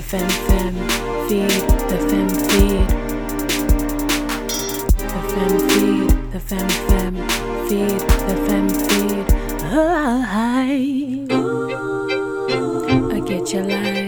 the fem fem feed, the fem feed, the fem feed, the fem fem feed, the fem feed. I, I get your life.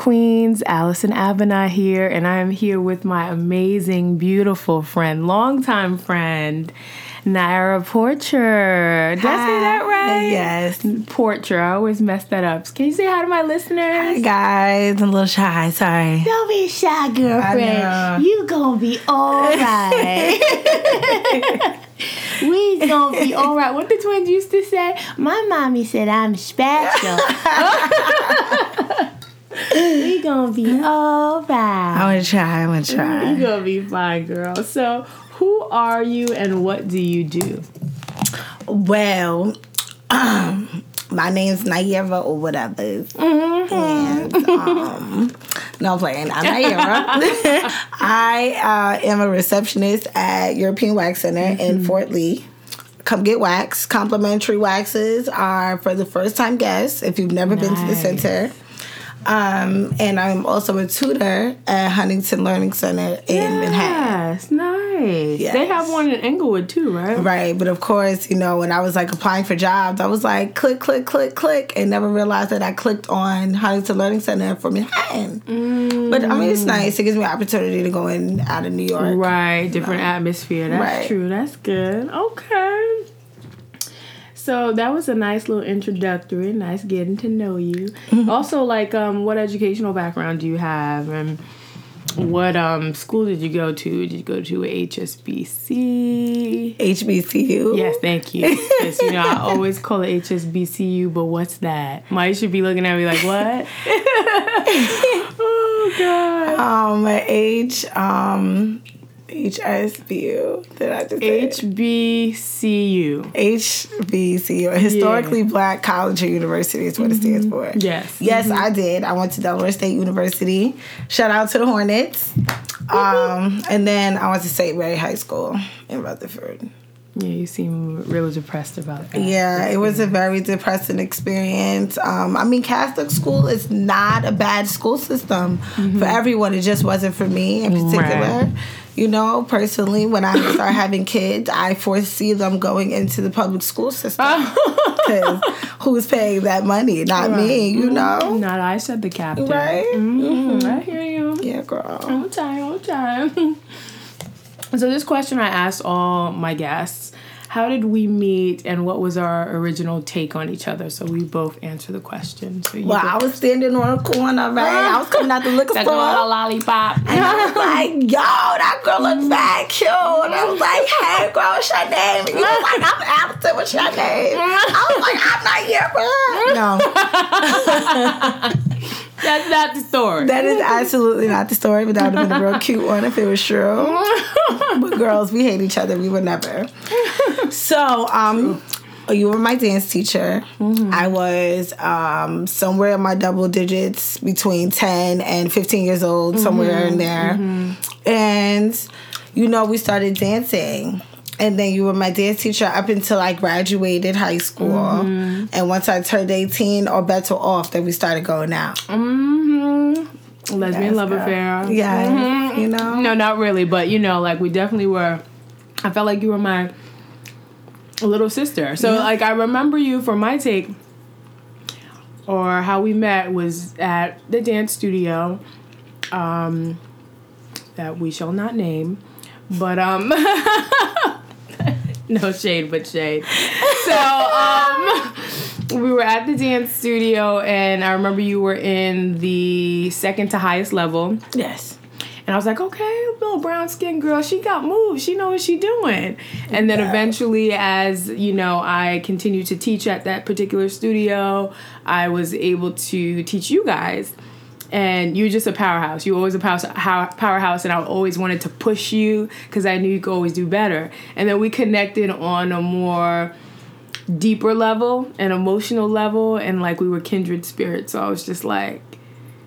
Queens. Allison Abana here, and I am here with my amazing, beautiful friend, longtime friend, Nyira Porcher. Did I say that right? Yes. Porcher. I always mess that up. Can you say hi to my listeners? Hi guys, I'm a little shy. Sorry. Don't be shy, girlfriend. You gonna be all right. we gonna be all right. What the twins used to say? My mommy said I'm special. we gonna be all right. I'm gonna try. I'm gonna try. You gonna be fine, girl. So, who are you and what do you do? Well, my name's Nyira or whatever. Mm-hmm. And um, no I'm playing. I'm Nyira. I uh, am a receptionist at European Wax Center Mm-hmm. in Fort Lee. Come get wax. Complimentary waxes are for the first time guests if you've never been to the center. Um, and I'm also a tutor at Huntington Learning Center in Manhattan. Yes, nice. They have one in Englewood too, right? Right, but of course, you know, when I was like applying for jobs, I was like click, click, click, click, and never realized that I clicked on Huntington Learning Center for Manhattan. But I mean, it's nice. It gives me an opportunity to go in out of New York. Right, different atmosphere. That's Right. true. That's good. Okay. So that was a nice little introductory, nice getting to know you. Mm-hmm. Also, like, um, what educational background do you have, and what um school did you go to? Did you go to HSBC? HBCU. Yes, thank you. Because you know I always call it HSBCU, but what's that? Mike should be looking at me like, what? oh God. Um, H um HSBU. Did I just say? HBCU. HBCU, historically black college or university is what it stands for. Yes. Yes, I did. I went to Delaware State University. Shout out to the Hornets. Um, and then I went to St. Mary High School in Rutherford. Yeah, you seem really depressed about that. Yeah, it was a very depressing experience. Um, I mean, Catholic school is not a bad school system for everyone. It just wasn't for me in particular. Right. You know, personally, when I start having kids, I foresee them going into the public school system. Because who's paying that money? Not me, you know? Not I said the captain. Right? Mhm, I hear you. Yeah, girl. All time, all time. so this question I asked all my guests: How did we meet, and what was our original take on each other? So we both answer the question. So you Well, I was standing on a corner, right? I was coming out the liquor That store. lollipop. And I was like, yo, that girl looks mad mm. cute. And I was like, hey, girl, what's your name? And you was like, I'm Allison, what's your name? I was like, I'm not here, bro. No, That's not the story. that is absolutely not the story, but that would have been a real cute one if it was true. But girls, we hate each other. We would never. So, um, you were my dance teacher. I was um, somewhere in my double digits between 10 and 15 years old, somewhere in there. And, you know, we started dancing. And then you were my dance teacher up until I graduated high school. And once I turned 18, or better off that we started going out. hmm Lesbian Yes, love girl. affair. Yeah, you know? No, not really, but you know, like we definitely were. I felt like you were my little sister. So, like, I remember you for my take, or how we met was at the dance studio, um, that we shall not name, but um, no shade, but shade. So, um. We were at the dance studio, and I remember you were in the second to highest level. Yes. And I was like, okay, little brown skinned girl, she got moves. She knows what she doing. And then eventually, as you know, I continued to teach at that particular studio. I was able to teach you guys. And you're just a powerhouse. You always a power, powerhouse, and I always wanted to push you because I knew you could always do better. And then we connected on a more deeper level, an emotional level, and like we were kindred spirits. So I was just like,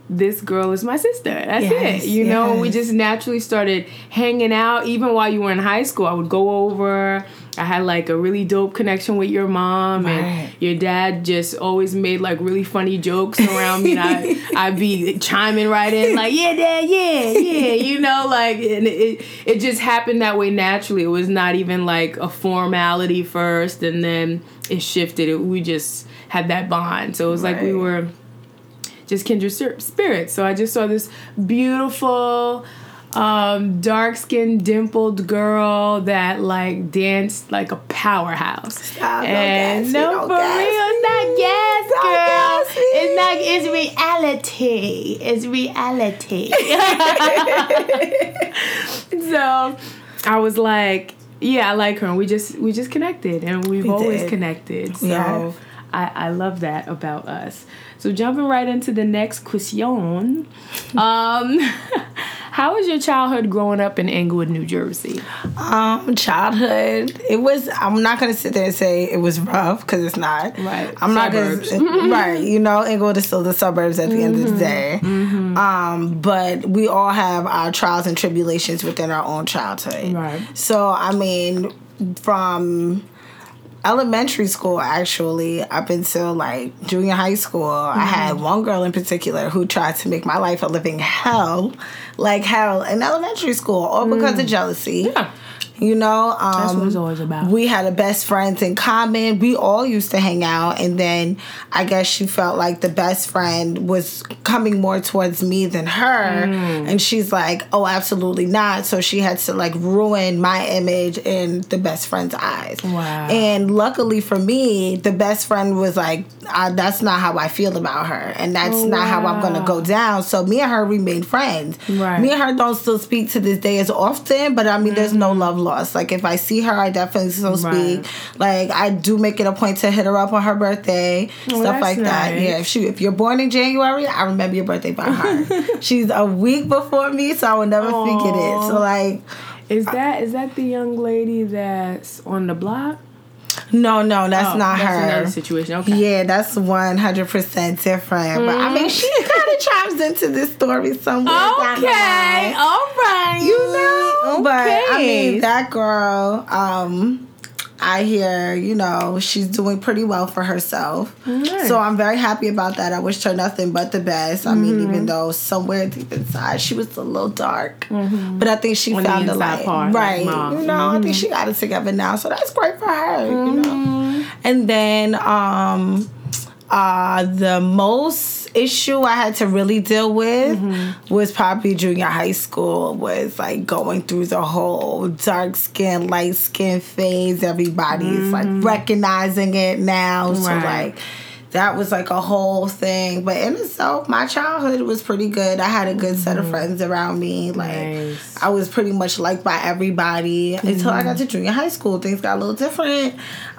this girl is my sister. That's yes, it. You yes. know, we just naturally started hanging out. Even while you were in high school, I would go over. I had like a really dope connection with your mom, right. and your dad just always made like really funny jokes around me. And I, I'd be chiming right in, like, yeah, dad, yeah, yeah, you know, like, and it, it just happened that way naturally. It was not even like a formality first, and then it shifted. It, we just had that bond. So it was right. like we were just kindred spirits. So I just saw this beautiful, um, dark skinned, dimpled girl that like danced like a powerhouse. Stop, and no, for real, it's not gas, girl. It's not. It's reality. It's reality. so I was like, yeah, I like her, and we just we just connected, and we've we always did. connected. So yeah. I I love that about us. So jumping right into the next question, um, how was your childhood growing up in Englewood, New Jersey? Um, childhood, it was. I'm not gonna sit there and say it was rough because it's not. Right. I'm suburbs. not gonna. right. You know, Englewood is still the suburbs at the mm-hmm. end of the mm-hmm. day. Mm-hmm. Um, but we all have our trials and tribulations within our own childhood. Right. So I mean, from elementary school actually up until like junior high school mm-hmm. i had one girl in particular who tried to make my life a living hell like hell in elementary school all because mm. of jealousy yeah you know, um, that's what it's always about. We had a best friends in common. We all used to hang out, and then I guess she felt like the best friend was coming more towards me than her, mm. and she's like, "Oh, absolutely not." So she had to like ruin my image in the best friend's eyes. Wow. And luckily for me, the best friend was like, "That's not how I feel about her, and that's oh, not wow. how I'm gonna go down." So me and her remained friends. Right. Me and her don't still speak to this day as often, but I mean, mm-hmm. there's no mm-hmm. love lost. Like if I see her, I definitely still speak. Right. Like I do make it a point to hit her up on her birthday, oh, stuff like nice. that. Yeah, if she if you're born in January, I remember your birthday by heart. She's a week before me, so I will never Aww. forget it. So like, is that is that the young lady that's on the block? No, no, that's oh, not that's her. Another situation. Okay. Yeah, that's one hundred percent different. Mm-hmm. But I mean, she kind of chimes into this story somewhere. Okay, all right. You know, okay. but I mean, that girl. Um, I hear, you know, she's doing pretty well for herself. Nice. So I'm very happy about that. I wish her nothing but the best. I mm-hmm. mean, even though somewhere deep inside she was a little dark. Mm-hmm. But I think she On found the, the light. Part, right. Like you know, mm-hmm. I think mm-hmm. she got it together now. So that's great for her, you know. Mm-hmm. And then um uh the most issue I had to really deal with mm-hmm. was probably junior high school. Was like going through the whole dark skin, light skin phase. Everybody's mm-hmm. like recognizing it now. Right. So like that was like a whole thing. But in itself, my childhood was pretty good. I had a good set of mm-hmm. friends around me. Like nice. I was pretty much liked by everybody mm-hmm. until I got to junior high school. Things got a little different.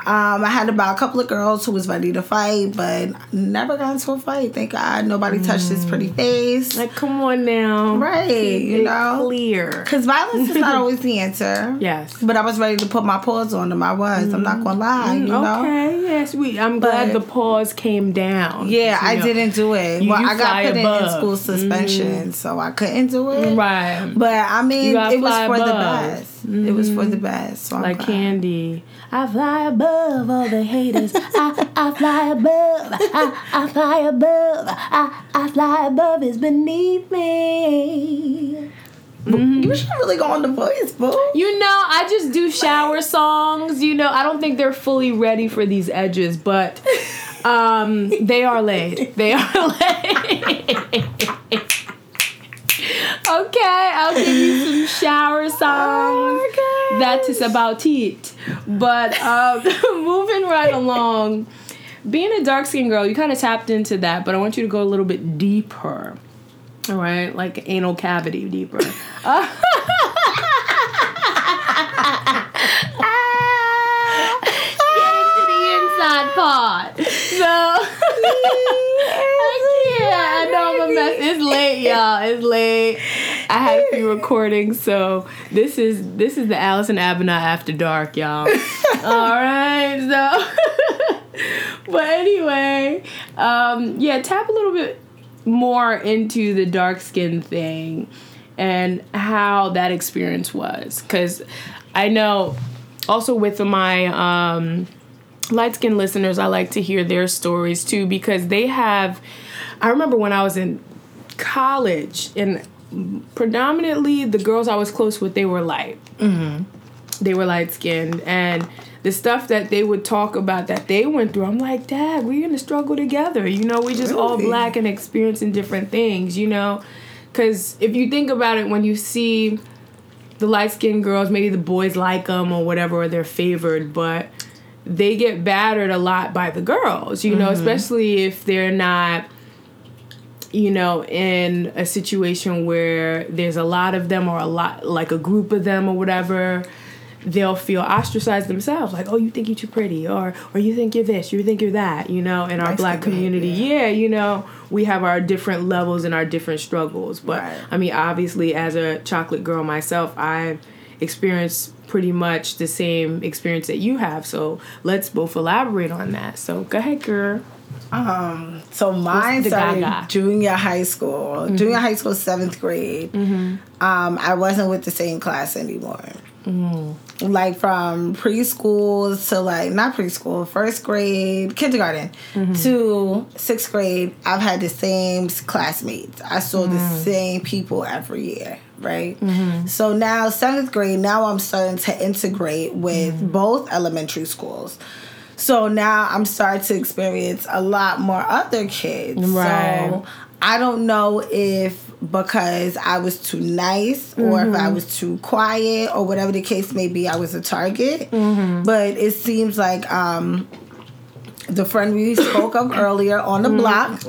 Um, I had about a couple of girls who was ready to fight, but never got into a fight. Thank God nobody mm. touched this pretty face. Like, come on now, right? You know, clear. Because violence is not always the answer. Yes, but I was ready to put my paws on them. I was. Mm. I'm not gonna lie. You know. Okay. Yes, we. I'm but, glad the pause came down. Yeah, I know, didn't do it. You, well, you I got put above. in school suspension, mm. so I couldn't do it. Right. But I mean, it was for above. the best. Mm-hmm. It was for the best. So like Candy. I fly above all the haters. I, I fly above. I, I fly above. I, I fly above is beneath me. Mm-hmm. You should really go on the voice, boo. You know, I just do shower songs. You know, I don't think they're fully ready for these edges, but um, they are laid. They are laid. Okay, I'll give you some shower songs. Oh that is about it. But um, moving right along, being a dark skinned girl, you kind of tapped into that, but I want you to go a little bit deeper. All right, like anal cavity deeper. Uh, Get into the inside part. So. I know I'm a mess. It's late, y'all. It's late. I had a few recordings, so this is this is the Allison Abena after dark, y'all. All right, so. but anyway, um, yeah, tap a little bit more into the dark skin thing and how that experience was, because I know also with my um, light skinned listeners, I like to hear their stories too because they have. I remember when I was in college, and predominantly the girls I was close with, they were light. Mm-hmm. They were light skinned, and the stuff that they would talk about that they went through, I'm like, Dad, we're gonna struggle together. You know, we just really? all black and experiencing different things. You know, because if you think about it, when you see the light skinned girls, maybe the boys like them or whatever, or they're favored, but they get battered a lot by the girls, you know, mm-hmm. especially if they're not you know, in a situation where there's a lot of them or a lot like a group of them or whatever, they'll feel ostracized themselves. Like oh you think you're too pretty or or you think you're this you think you're that you know in our nice black community. yeah. You know we have our different levels and our different struggles. But right. i mean obviously as a chocolate girl myself i've experienced pretty much the same experience that you have. So let's both elaborate on that. So go ahead girl um, so mine started Gaga? junior high school. Mm-hmm. Junior high school, seventh grade. Mm-hmm. Um, I wasn't with the same class anymore. Mm-hmm. Like from preschool to like not preschool, first grade, kindergarten mm-hmm. to sixth grade, I've had the same classmates. I saw the mm-hmm. same people every year, right? Mm-hmm. So now seventh grade, now I'm starting to integrate with mm-hmm. both elementary schools. So now I'm starting to experience a lot more other kids. Right. So I don't know if because I was too nice or mm-hmm. if I mm-hmm. was too quiet or whatever the case may be, I was a target. Mm-hmm. But it seems like um, the friend we spoke of earlier on the mm-hmm. block,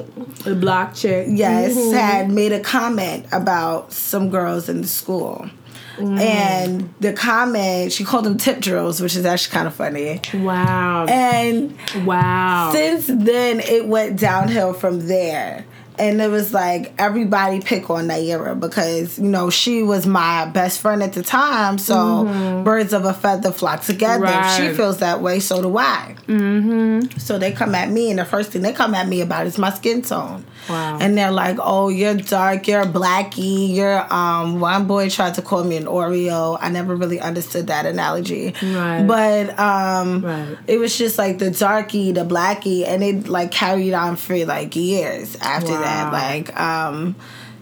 the block chick, yes, mm-hmm. had made a comment about some girls in the school. Mm. And the comment, she called them tip drills, which is actually kind of funny. Wow. And wow. Since then, it went downhill from there and it was like everybody pick on Nyira because you know she was my best friend at the time. So mm-hmm. birds of a feather flock together. Right. If she feels that way, so do I. Mm-hmm. So they come at me, and the first thing they come at me about is my skin tone. Wow. And they're like, "Oh, you're dark. You're blackie. You're um." One boy tried to call me an Oreo. I never really understood that analogy. Right. But um, right. it was just like the darky, the blackie, and it like carried on for like years after wow. that that. Like um,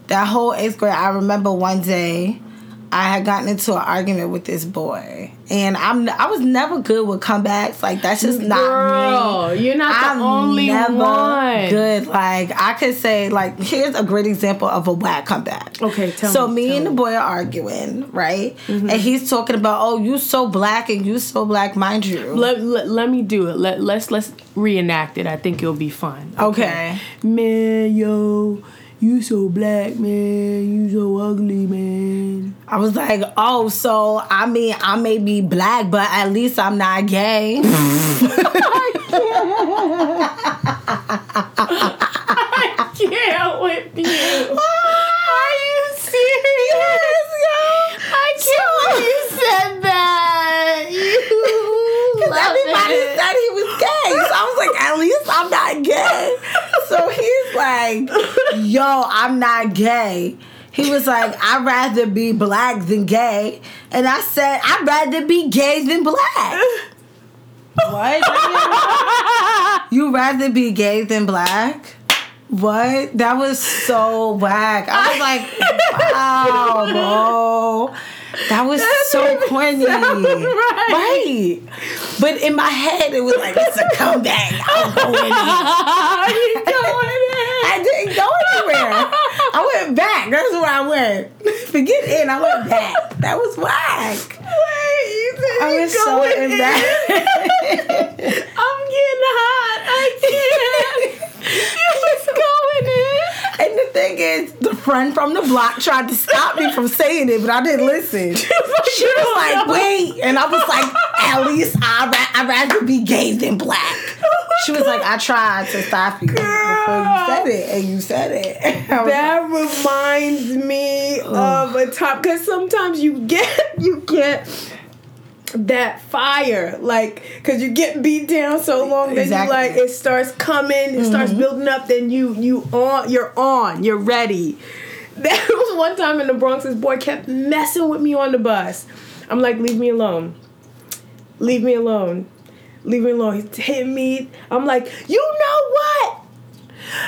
that whole eighth grade, I remember one day I had gotten into an argument with this boy, and I'm I was never good with comebacks. Like that's just not Girl, me. You're not I'm the only one. Good. Like I could say, like here's a great example of a whack comeback. Okay, tell so me. me and the boy are arguing, right? Mm-hmm. And he's talking about, oh, you so black and you so black, mind you. Let, let, let me do it. Let let's let's reenact it. I think it'll be fun. Okay, okay. man, yo you so black, man. You so ugly, man. I was like, oh, so I mean, I may be black, but at least I'm not gay. I can't with you. Are you serious? Yes, I can't so, believe you said that. You everybody it. said he was gay, so I was like, at least I'm not gay. So he's like, yo, I'm not gay. He was like, I'd rather be black than gay. And I said, I'd rather be gay than black. what? you rather be gay than black? What? That was so whack. I was like, wow, bro. That was That's so corny. right. right. But in my head, it was like, it's a comeback. I'm going in. didn't go anywhere. I went back. That's where I went. Forget in. I went back. That was whack. Wait, you said I was so embarrassed. I'm getting hot. I can't. You was going in. And the thing is, the friend from the block tried to stop me from saying it, but I didn't listen. she was like, wait. And I was like, at least I ra- I'd rather be gay than black. She was like, I tried to stop you before you said it, and you said it. that reminds me of a top because sometimes you get you get that fire like because you get beat down so long that you like it starts coming it mm-hmm. starts building up then you you on you're on you're ready There was one time in the Bronx. This boy kept messing with me on the bus. I'm like, leave me alone. Leave me alone. Leave me alone. He's hitting me. I'm like, you know what?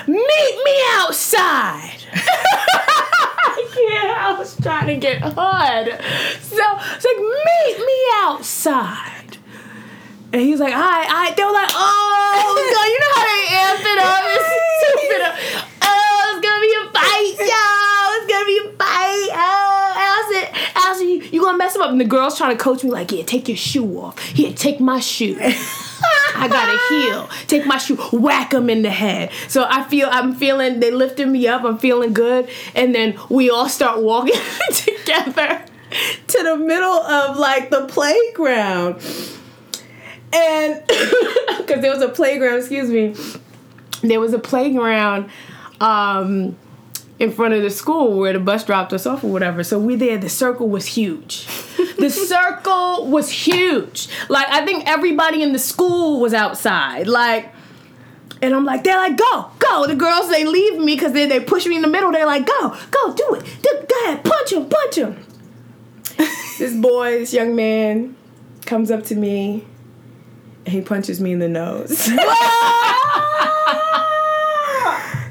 Meet me outside. yeah, I was trying to get hard. So it's like, meet me outside. And he's like, all right, all right. They were like, oh, God, you know how they amp it up? It's stupid. Oh, it's gonna be a fight, y'all gonna be a fight. Oh, Allison, Allison, you, you gonna mess him up. And the girl's trying to coach me, like, yeah, take your shoe off. Here, take my shoe. I got a heel. Take my shoe, whack him in the head. So I feel I'm feeling they lifted me up. I'm feeling good, and then we all start walking together to the middle of like the playground, and because there was a playground. Excuse me, there was a playground. Um, in front of the school where the bus dropped us off or whatever. So we there. The circle was huge. the circle was huge. Like I think everybody in the school was outside. Like. And I'm like, they're like, go, go. The girls, they leave me because they, they push me in the middle. They're like, go, go, do it. Do, go ahead, punch him, punch him. this boy, this young man, comes up to me and he punches me in the nose.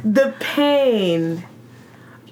the pain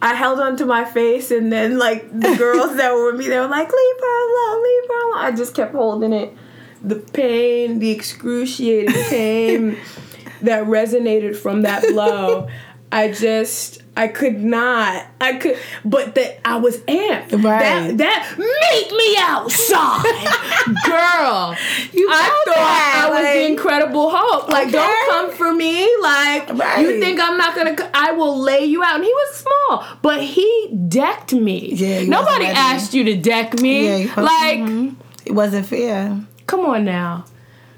I held onto my face, and then like the girls that were with me, they were like, "Leave her alone, leave her alone." I just kept holding it. The pain, the excruciating pain that resonated from that blow. I just I could not. I could, but that I was amped. Right. That that make me outside, girl. You I thought that, I was like, the Incredible Hulk. Like, okay. don't come for me. Like, right. you think I'm not gonna? I will lay you out. And he was small, but he decked me. Yeah. Nobody asked you to deck me. Yeah, like, mm-hmm. it wasn't fair. Come on now.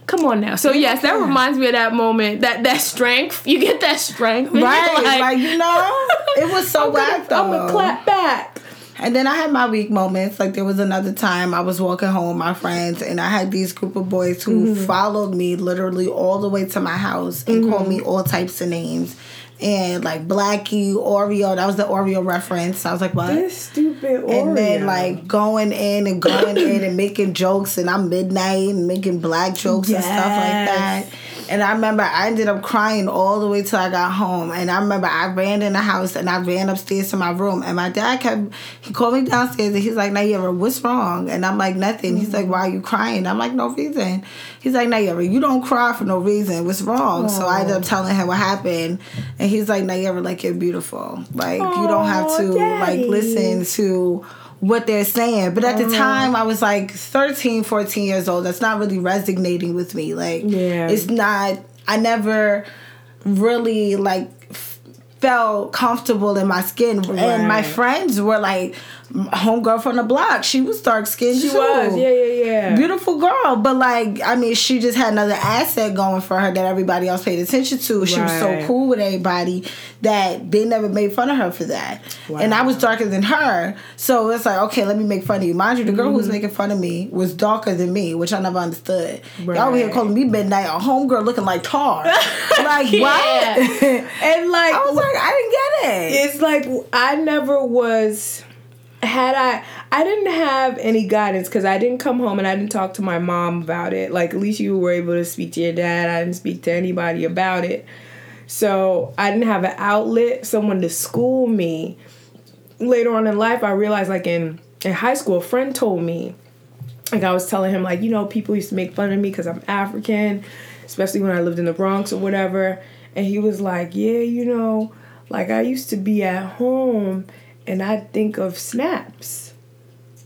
Come on now. So yes, that reminds me of that moment, that that strength. You get that strength, right? Like, like, you know, it was so whack though. I'm gonna clap back. And then I had my weak moments. Like there was another time I was walking home with my friends, and I had these group of boys who mm-hmm. followed me literally all the way to my house and mm-hmm. called me all types of names and like Blackie, Oreo. That was the Oreo reference. I was like, what? This stupid Oreo. And then like going in and going in and making jokes, and I'm midnight and making black jokes yes. and stuff like that. And I remember I ended up crying all the way till I got home. And I remember I ran in the house and I ran upstairs to my room. And my dad kept, he called me downstairs and he's like, Nyira, what's wrong? And I'm like, nothing. He's like, why are you crying? I'm like, no reason. He's like, Nyira, you don't cry for no reason. What's wrong? Aww. So I ended up telling him what happened. And he's like, Nyira, like, you're beautiful. Like, Aww, you don't have to, Daddy. like, listen to what they're saying. But at the uh-huh. time, I was like 13, 14 years old. That's not really resonating with me. Like, yeah. it's not, I never really like felt comfortable in my skin. Right. And my friends were like, homegirl from the block. She was dark skinned She too. was, yeah, yeah, yeah. Beautiful girl, but like, I mean, she just had another asset going for her that everybody else paid attention to. Right. She was so cool with everybody that they never made fun of her for that. Wow. And I was darker than her, so it's like, okay, let me make fun of you. Mind you, the girl mm-hmm. who was mm-hmm. making fun of me was darker than me, which I never understood. Right. Y'all were here calling me midnight, a homegirl looking like tar. like what? and like, I was like, I didn't get it. It's like I never was had I I didn't have any guidance because I didn't come home and I didn't talk to my mom about it. Like at least you were able to speak to your dad. I didn't speak to anybody about it. So I didn't have an outlet, someone to school me. Later on in life I realized like in in high school a friend told me like I was telling him like you know people used to make fun of me because I'm African, especially when I lived in the Bronx or whatever. And he was like, "Yeah, you know, like I used to be at home and I'd think of snaps,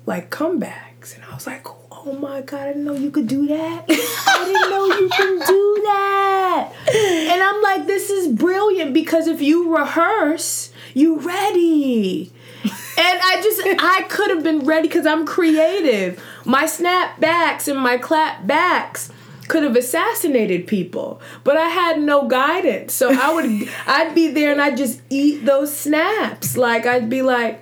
like comebacks. And I was like, oh my God, I didn't know you could do that. I didn't know you can do that. And I'm like, this is brilliant because if you rehearse, you ready. And I just, I could have been ready because I'm creative. My snap backs and my clapbacks could have assassinated people, but I had no guidance. So I would I'd be there and I'd just eat those snaps. Like I'd be like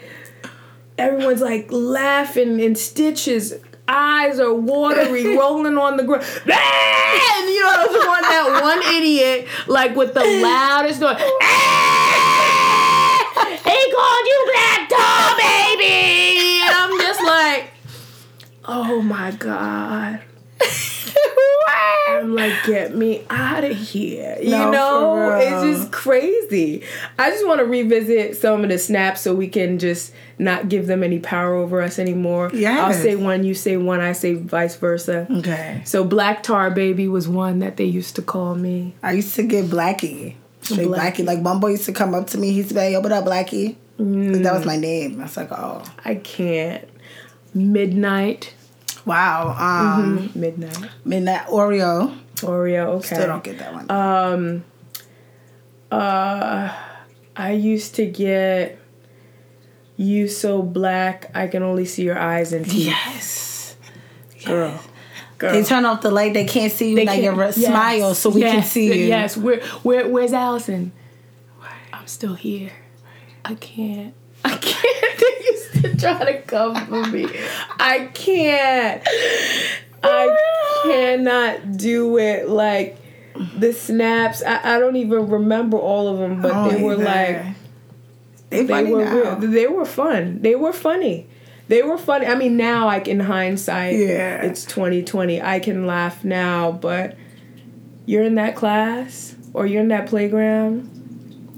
everyone's like laughing in stitches. Eyes are watery, rolling on the ground. And you know, I was one that one idiot, like with the loudest noise. He called you Black Tar, baby. And I'm just like, oh my god. I'm like, get me out of here. You No, know, it's just crazy. I just want to revisit some of the snaps so we can just not give them any power over us anymore. Yeah. I'll say one, you say one, I say vice versa. Okay. So Black Tar Baby was one that they used to call me. I used to get Blackie. Straight Blackie. Blackie. Like one boy used to come up to me. He used to be like, yo, what up, Blackie? 'Cause That was mm. my name. I was like, oh. I can't. Midnight. Wow. Um Midnight. Midnight Oreo. Oreo, okay. Still don't get that one. Um, uh, I used to get you so black I can only see your eyes and teeth. yes. Girl. Girl. They turn off the light. They can't see you. They can't- your yes, smile so we can see you. Yes. Where, where, where's Allison? I'm still here. I can't. I can't. To try to come for me. I can't. I cannot do it. Like the snaps. I, I don't even remember all of them, but Oh, they were either. like they they funny were now. real. They were fun. They were funny. They were funny. I mean, now like in hindsight, Yeah. it's 2020. I can laugh now, but you're in that class or you're in that playground,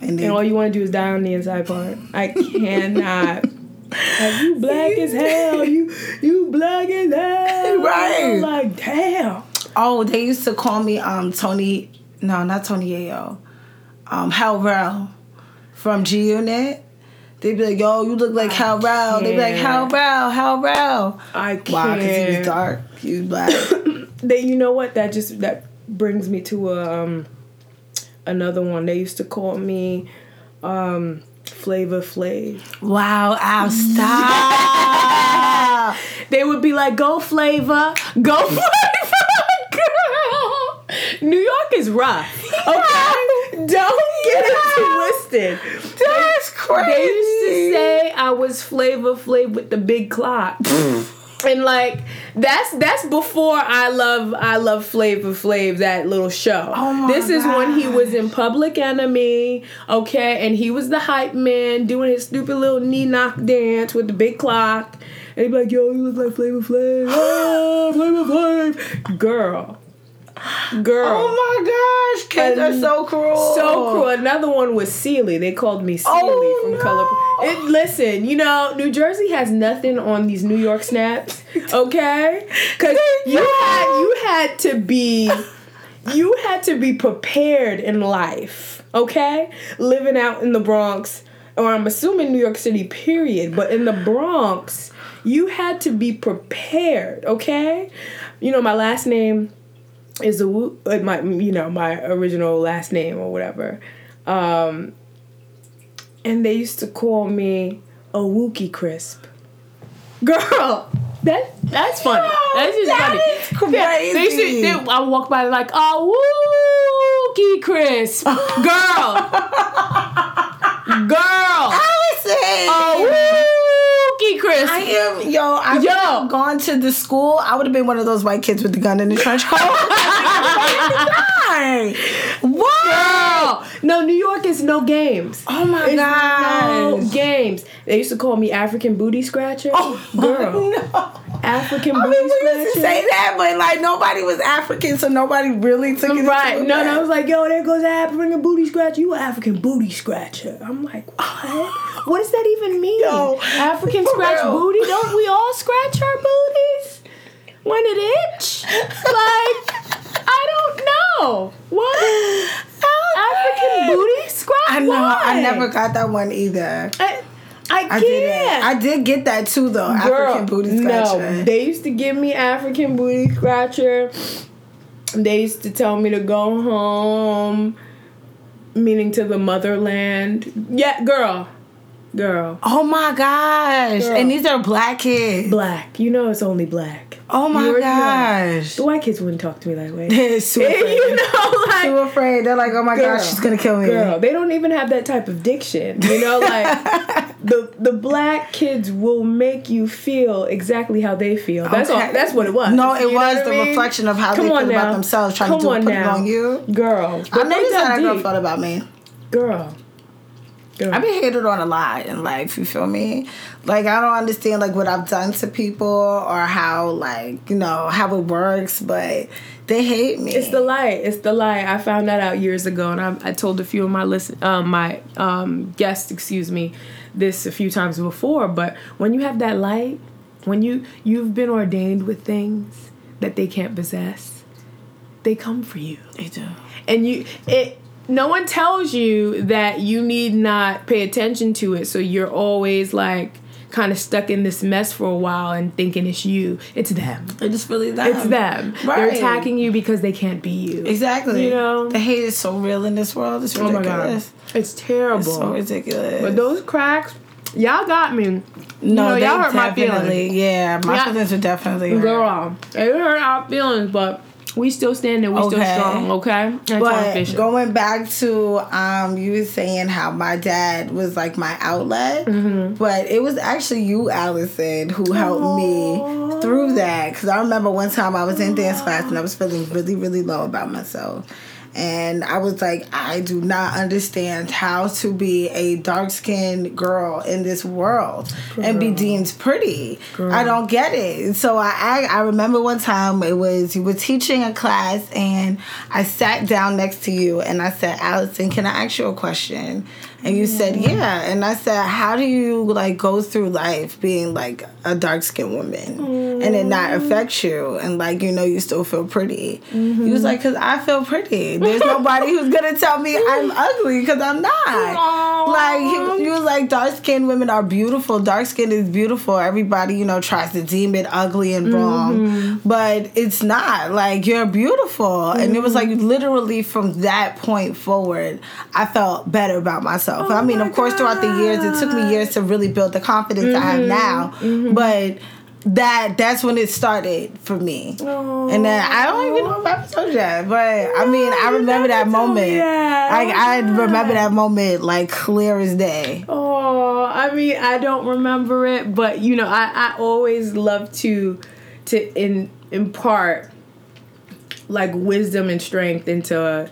And and all you want to do is die on the inside part. I cannot. Like, you black as hell. You you black as hell. Right. I'm like damn. oh, they used to call me um Tony. No, not Tony Yayo. Um, Hal Rel from G Unit. They'd be like, "Yo, you look like Hal Rel." They'd be like, "Hal. Rel, Hal Rel." I can't. Wow, because he was dark. He was black. they you know what that just that brings me to um another one they used to call me um flavor flav. Wow, Al, stop. they would be like go flavor. Go flavor girl. New york is rough. Okay? Don't get it twisted. That's crazy. they used to say I was Flavor Flav with the big clock. Mm. And like that's that's before I love I love Flavor Flav that little show. Oh my this is when he was in Public Enemy, okay, and he was the hype man doing his stupid little knee knock dance with the big clock. And he'd be like, "Yo, you look like Flavor Flav, oh, Flavor Flav, girl, girl." Oh my gosh, kids are so cruel. So cruel. Another one was Celie. They called me Celie Oh, from no. Color. It, listen, you know, New Jersey has nothing on these New York snaps, okay? Because you had you had to be you had to be prepared in life, okay? Living out in the Bronx, or I'm assuming New York City, period. But in the Bronx, you had to be prepared, okay? You know, my last name is a my you know my original last name or whatever, um, and they used to call me a Wookie Crisp. Girl, that that's funny. that's just that funny. Yeah, they used to, crazy. they, I walk by like a Wookie Crisp, girl, girl, Allison. a Wookie Crisp. I am yo. I would Yo. have gone to the school. I would have been one of those white kids with the gun in the trench coat. what? Girl, no, New York is no games. Oh my It's gosh. no games. They used to call me African booty scratcher. Oh girl, no. African I booty mean, we scratcher. used to say that, but like nobody was African, so nobody really took it. Right. No, no, I was like, yo, there goes African booty scratcher. You African booty scratcher. I'm like, what? what does that even mean? Yo, African scratch real. booty? Don't we all scratch our booties when it itch? Like, I don't know. What? African booty scratch? I know. I never got that one either. I, I. I didn't. I did get that too, though. African booty scratcher. No, they used to give me African booty scratcher. They used to tell me to go home, meaning to the motherland. Yeah, girl, girl, oh my gosh! Girl. And these are black kids. black. You know it's only black. Oh my You gosh. The white kids wouldn't talk to me that way. They're super afraid. you know, like Too afraid. They're like, oh my Girl, gosh, she's gonna kill me. Girl, they don't even have that type of diction. You know, like the the black kids will make you feel exactly how they feel. That's Okay. all. That's what it was. No, it You was the mean? reflection of how Come they feel about themselves, trying Come to do, put now. it on you. girl. I know said dug that girl felt about me. girl. Girl. I've been hated on a lot in life, you feel me? Like I don't understand like what I've done to people or how like, you know, how it works, but they hate me. It's the light. It's the light. I found that out years ago, and I, I told a few of my listen, um, my um, guests, excuse me, this a few times before. But when you have that light, when you you've been ordained with things that they can't possess, they come for you, They do. and you it. No one tells you that you need not pay attention to it, so you're always like kind of stuck in this mess for a while and thinking it's you. It's them. It's just really them. It's them. They're Right. attacking you because they can't be you. Exactly. You know? the hate is so real in this world. It's Oh my ridiculous. god, it's terrible. It's so ridiculous. but those cracks, y'all got me. no, you know, they y'all hurt my feelings. yeah, my Yeah. feelings are definitely hurt. Girl, it hurt our feelings, but we still standing. And we still strong. Okay, That's But going back to um, you were saying how my dad was like my outlet, Mm-hmm. but it was actually you, Allison, who helped me through that. Because I remember one time I was in dance class and I was feeling really, really low about myself. And I was like, I do not understand how to be a dark skinned girl in this world and be deemed pretty. I don't get it. So I, I I remember one time it was you were teaching a class and I sat down next to you and I said, Allison, can I ask you a question? And you said, Yeah. And I said, How do you like go through life being like a dark skinned woman and it not mm. affect you and like you know you still feel pretty? He was mm-hmm. like, Cause I feel pretty. There's nobody who's gonna tell me I'm ugly because I'm not. Like he, he was like, dark skinned women are beautiful. Dark skin is beautiful. Everybody, you know, tries to deem it ugly and mm-hmm. wrong. But it's not. Like you're beautiful. And it was like mm-hmm. literally from that point forward, I felt better about myself. I mean, of course, throughout the years, it took me years to really build the confidence I have mm-hmm. now. Mm-hmm. But that that's when it started for me. And then I don't even know if I ever told you that, but I mean, I remember that never told me moment. that. Like Oh I my remember that moment like clear as day. Oh, I mean, I don't remember it, but you know, I, I always love to to in impart like wisdom and strength into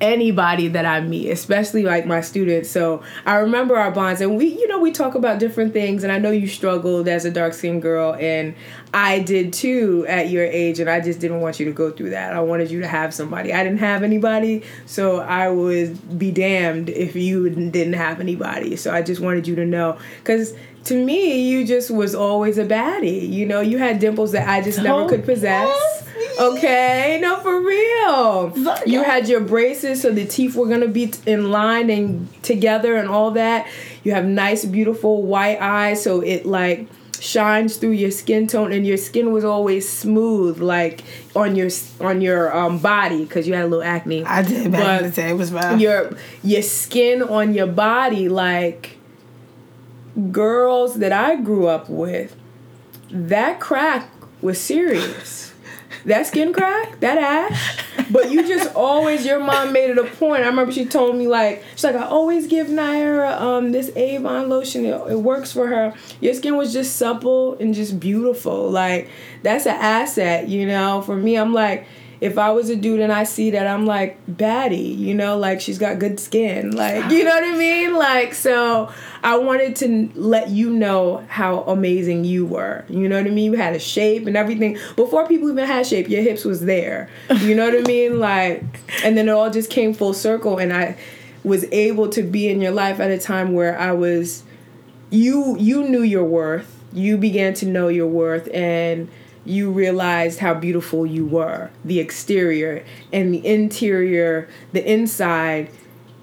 anybody that I meet, especially like my students. So I remember our bonds, and we, you know, we talk about different things. And I know you struggled as a dark skinned girl, and I did too at your age. And I just didn't want you to go through that. I wanted you to have somebody. I didn't have anybody, so I would be damned if you didn't have anybody. So I just wanted you to know, because. To me, you just was always a baddie. You know, you had dimples that I just never could possess. Okay, no, for real. You had your braces, so the teeth were gonna be t- in line and together and all that. You have nice, beautiful white eyes, so it like shines through your skin tone, and your skin was always smooth, like on your on your um, body, because you had a little acne. I did back But in the day. It was rough. your your skin on your body like girls that I grew up with that crack was serious. That skin crack that ash but you just always your mom made it a point. I remember she told me like she's like I always give Nyira um this Avon lotion. It, it works for her. Your skin was just supple and just beautiful. Like that's an asset you know for me. I'm like if I was a dude and I see that, I'm like, baddie, you know, like she's got good skin. Like, you know what I mean? Like, so I wanted to let you know how amazing you were. You know what I mean? You had a shape and everything. Before people even had shape, your hips was there. You know what I mean? Like, and then it all just came full circle and I was able to be in your life at a time where I was you you knew your worth. You began to know your worth and you realized how beautiful you were. The exterior and the interior, the inside,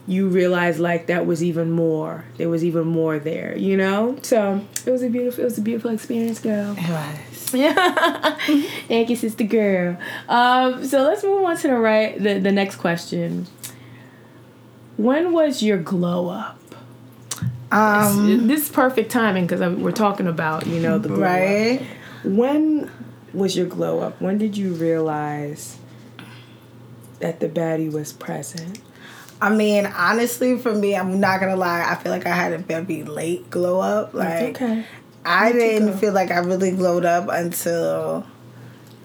you realized like that was even more. There was even more there, you know? So it was a beautiful it was a beautiful experience, girl. It was. Yeah. Thank you, sister girl. Um, so let's move on to the right the, the next question. When was your glow up? Um, this is perfect timing because we're talking about you know the glow up. right. When was your glow up? When did you realize that the baddie was present? I mean, honestly, for me, I'm not gonna lie. I feel like I had a very late glow up. Like, okay. I didn't feel like I really glowed up until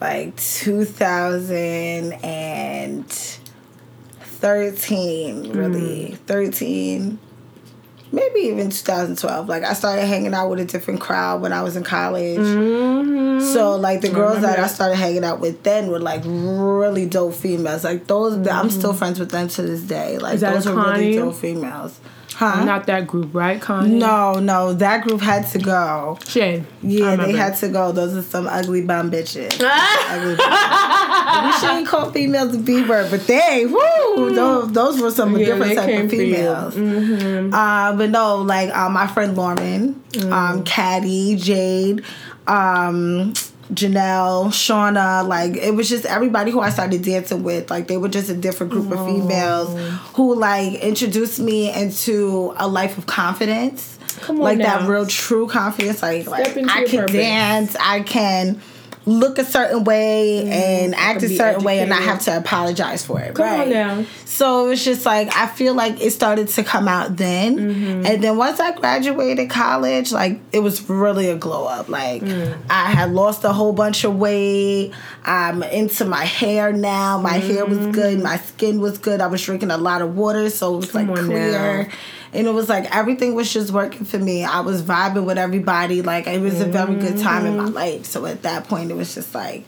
like 2013. Really, mm. 13 maybe even 2012. Like I started hanging out with a different crowd when I was in college. Mm-hmm. So like the girls that, that I started hanging out with then were like really dope females. Like those, mm-hmm. I'm still friends with them to this day. Like those are really dope females. Huh? Not that group, right, Connie? No, no, that group had to go. Shade. Yeah, they had to go. Those are some ugly bum bitches. ugly bitches. We shouldn't call females a B word, but they, woo, those, those were some yeah, different type of females. Mm-hmm. Uh, but no, like uh, my friend Lauren, mm. um, Caddy, Jade, um, Janelle, Shauna, like it was just everybody who I started dancing with. Like they were just a different group of females who like introduced me into a life of confidence. like now. that real true confidence. Like, like I can purpose. dance, I can look a certain way mm, and act a certain educated. way and not have to apologize for it. Come right? on now. So it was just like I feel like it started to come out then, mm-hmm. and then once I graduated college, like it was really a glow up. Like mm. I had lost a whole bunch of weight. I'm into my hair now. My mm-hmm. hair was good. My skin was good. I was drinking a lot of water, so it was Come like clear. Now and it was like everything was just working for me. I was vibing with everybody. Like it was a very good time in my mm-hmm. life. So at that point, it was just like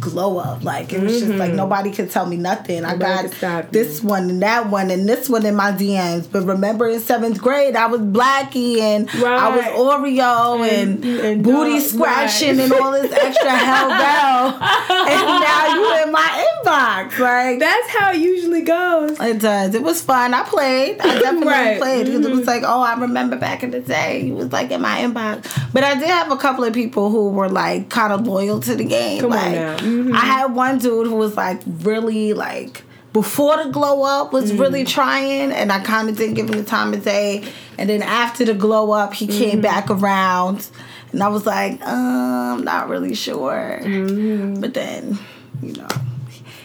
glow up. Like it was mm-hmm. just like mm-hmm. nobody could tell me nothing. Nobody I got this one and that one and this one in my DMs. But remember in seventh grade I was Blackie and right. I was Oreo and, and, and booty scratching right. and all this extra hell bell. and now you in my inbox. Like that's how it usually goes. It does. It was fun. I played. I definitely right. played because mm-hmm. it was like, oh, I remember back in the day. It was like in my inbox. But I did have a couple of people who were like kind of loyal to the game. Come like, on now Mm-hmm. I had one dude who was like really like before the glow up was mm. really trying and I kind of didn't give him the time of day. And then after the glow up, he mm-hmm. came back around and I was like, uh, I'm not really sure. Mm-hmm. But then, you know,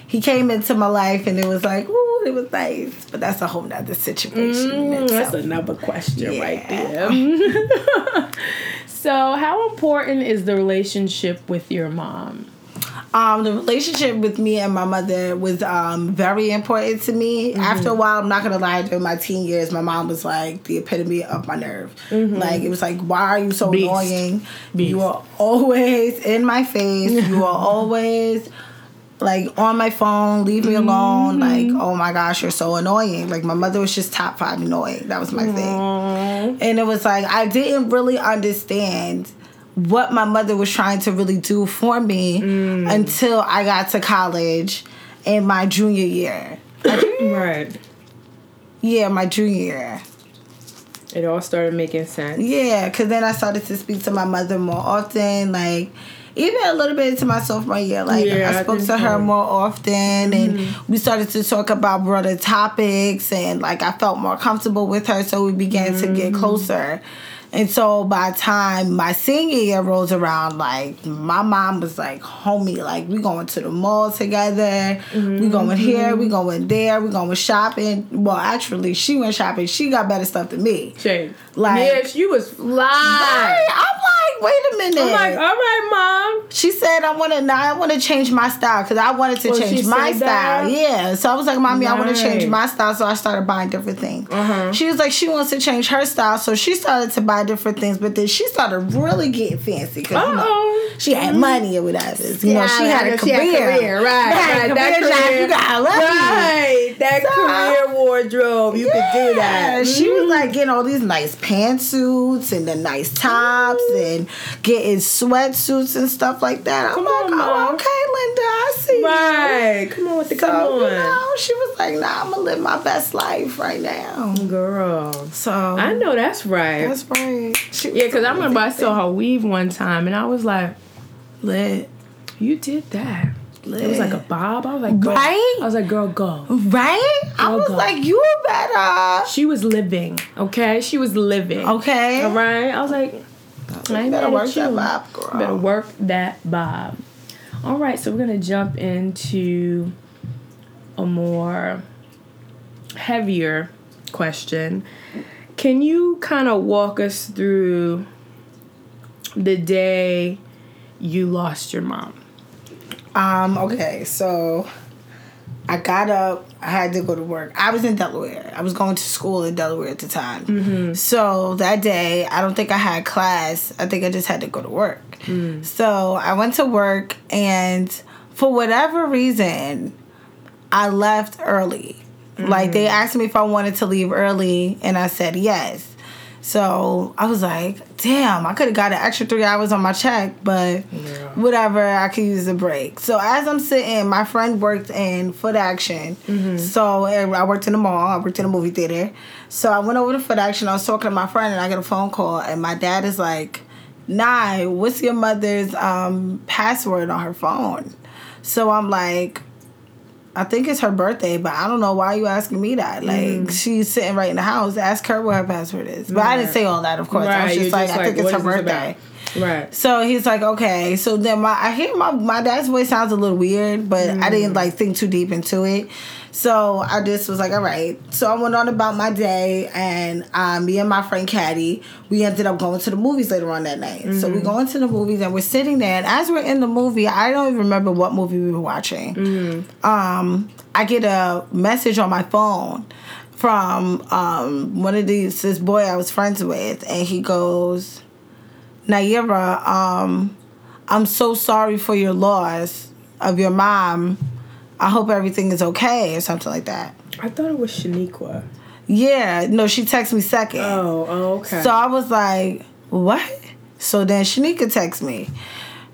he came into my life and it was like, ooh, it was nice. But that's a whole nother situation. Mm, that's another question yeah. right there. so, how important is the relationship with your mom? Um, the relationship with me and my mother was um, very important to me. Mm-hmm. After a while, I'm not gonna lie, during my teen years, my mom was like the epitome of my nerve. Mm-hmm. Like it was like, why are you so Beast. annoying? Beast. You are always in my face. you are always like on my phone, leave me alone. Mm-hmm. Like, oh my gosh, you're so annoying. Like my mother was just top five annoying. That was my Aww. thing. And it was like I didn't really understand what my mother was trying to really do for me mm. until I got to college in my junior year. right. Yeah, my junior year. It all started making sense. Yeah, because then I started to speak to my mother more often. Like, even a little bit into my sophomore year. Like, yeah, I spoke I to her so. more often, and mm-hmm. we started to talk about broader topics, and like, I felt more comfortable with her, so we began mm-hmm. to get mm-hmm. closer. And so by the time my senior year rolls around, like my mom was like, homie, like we going to the mall together. Mm-hmm. We going here, we going there, we going shopping. Well, actually, she went shopping. She got better stuff than me. Shane. Like, yeah, she was fly. Right? I'm like, wait a minute. I'm like, all right, mom. She said, I want to now. I want to change my style because I wanted to well, change my style. That? Yeah. So I was like, mommy, nice. I want to change my style. So I started buying different things. Uh-huh. She was like, she wants to change her style, so she started to buy different things. But then she started really getting fancy because you know, she had money or whatever. You yeah, know, she had a career. Had career. Right. right. That career, you got Right. That so, career wardrobe, you yeah, could do that. She mm-hmm. was like getting all these nice pantsuits and the nice tops and getting sweatsuits and stuff like that. I'm like, on, oh, okay, Linda, I see. Right. You. Come on with the so, come on. You know, she was like, nah, I'm gonna live my best life right now. Girl. So I know that's right. That's right. Yeah, because I remember I saw her weave one time and I was like, lit. You did that. Lit. It was like a bob. I was like, girl. right. I was like, girl, go. Right. Girl, I was go. like, you better. She was living. Okay, she was living. Okay. All right. I was like, I better work that bob, girl. Better work that bob. All right, so we're gonna jump into a more heavier question. Can you kind of walk us through the day you lost your mom? Um, okay, so I got up. I had to go to work. I was in Delaware. I was going to school in Delaware at the time. Mm-hmm. So that day, I don't think I had class. I think I just had to go to work. Mm. So I went to work, and for whatever reason, I left early. Mm-hmm. Like they asked me if I wanted to leave early, and I said yes. So I was like, damn, I could have got an extra three hours on my check, but yeah. whatever, I could use a break. So as I'm sitting, my friend worked in Foot Action. Mm-hmm. So I worked in the mall, I worked in a movie theater. So I went over to Foot Action, I was talking to my friend, and I get a phone call, and my dad is like, Nah, what's your mother's um, password on her phone? So I'm like, I think it's her birthday, but I don't know why you asking me that. Like mm. she's sitting right in the house. Ask her what her password is. But right. I didn't say all that, of course. Right. I was just like, just I think it's her birthday. Right. So he's like, okay. So then my I hear my my dad's voice sounds a little weird, but mm. I didn't like think too deep into it. So I just was like, all right. So I went on about my day, and um, me and my friend Caddy, we ended up going to the movies later on that night. Mm-hmm. So we mm-hmm. go into the movies, and we're sitting there, and as we're in the movie, I don't even remember what movie we were watching. Mm-hmm. Um, I get a message on my phone from um, one of these this boy I was friends with, and he goes, Nyira, um, I'm so sorry for your loss of your mom. I hope everything is okay or something like that. I thought it was Shaniqua. Yeah, no, she texted me second. Oh, oh, okay. So I was like, what? So then Shanika texts me.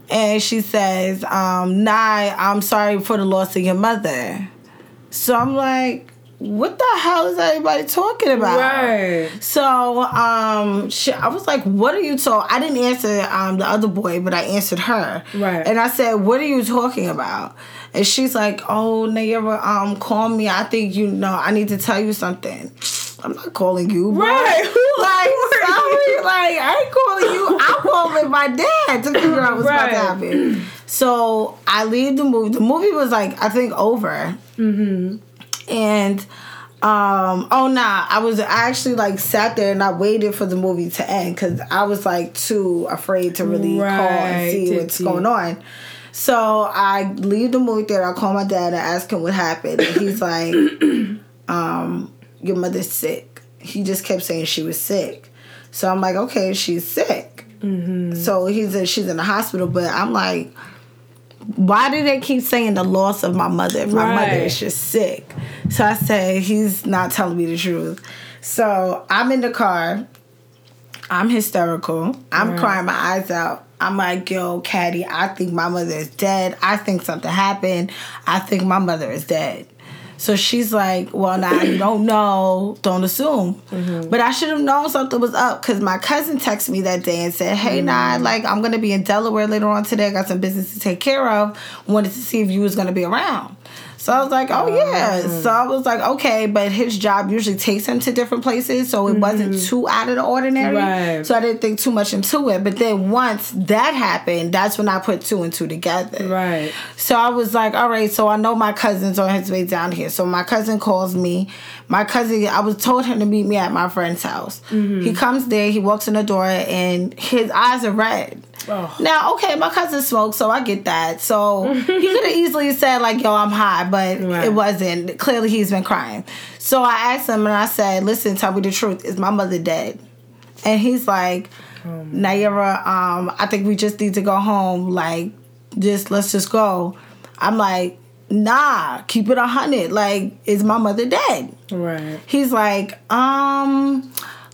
And she says, um, Nye, I'm sorry for the loss of your mother. So I'm like, what the hell is everybody talking about? Right. So um, she, I was like, what are you talking? I didn't answer um the other boy, but I answered her. Right. And I said, what are you talking about? And she's like, oh, Nyira, um, call me. I think you know. I need to tell you something. I'm not calling you, bro. right? like, sorry, like I ain't calling you. I'm calling my dad to figure out what's right. about to happen. So I leave the movie. The movie was like I think over. Mm-hmm and um oh nah i was actually like sat there and i waited for the movie to end because i was like too afraid to really right. call and see what's going on so i leave the movie theater i call my dad and ask him what happened and he's like um your mother's sick he just kept saying she was sick so i'm like okay she's sick mm-hmm. so he's a, she's in the hospital but i'm like why do they keep saying the loss of my mother if my right. mother is just sick? So I say he's not telling me the truth. So I'm in the car. I'm hysterical. I'm right. crying my eyes out. I'm like, yo, Caddy, I think my mother is dead. I think something happened. I think my mother is dead. So she's like, well, now you don't know, don't assume. Mm-hmm. But I should have known something was up because my cousin texted me that day and said, hey, mm-hmm. nah, like I'm gonna be in Delaware later on today. I got some business to take care of. Wanted to see if you was gonna be around. So I was like, oh yeah. Mm. So I was like, okay, but his job usually takes him to different places, so it mm-hmm. wasn't too out of the ordinary. Right. So I didn't think too much into it. But then once that happened, that's when I put two and two together. Right. So I was like, all right, so I know my cousin's on his way down here. So my cousin calls me. My cousin, I was told him to meet me at my friend's house. Mm-hmm. He comes there, he walks in the door, and his eyes are red. Oh. Now, okay, my cousin smokes, so I get that. So he could have easily said like, "Yo, I'm high," but right. it wasn't. Clearly, he's been crying. So I asked him and I said, "Listen, tell me the truth. Is my mother dead?" And he's like, oh, "Nyira, um, I think we just need to go home. Like, just let's just go." I'm like, "Nah, keep it a hundred. Like, is my mother dead?" Right. He's like, um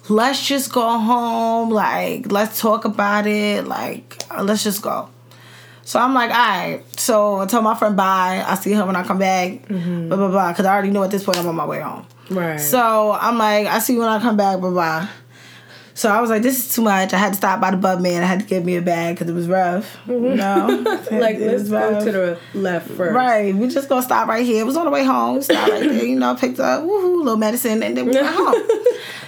let's just go home. Like, let's talk about it. Like, uh, let's just go. So I'm like, all right. So I told my friend bye. I'll see her when I come back. Mm-hmm. Blah blah blah. Because I already know at this point I'm on my way home. Right. So I'm like, I see you when I come back. Blah blah. So I was like, this is too much. I had to stop by the bub man. I had to give me a bag because it was rough. Mm-hmm. You know? like, let's go to the left first. Right. We just gonna stop right here. It was on the way home. Stop right there, you know, picked up woohoo, little medicine, and then we went home.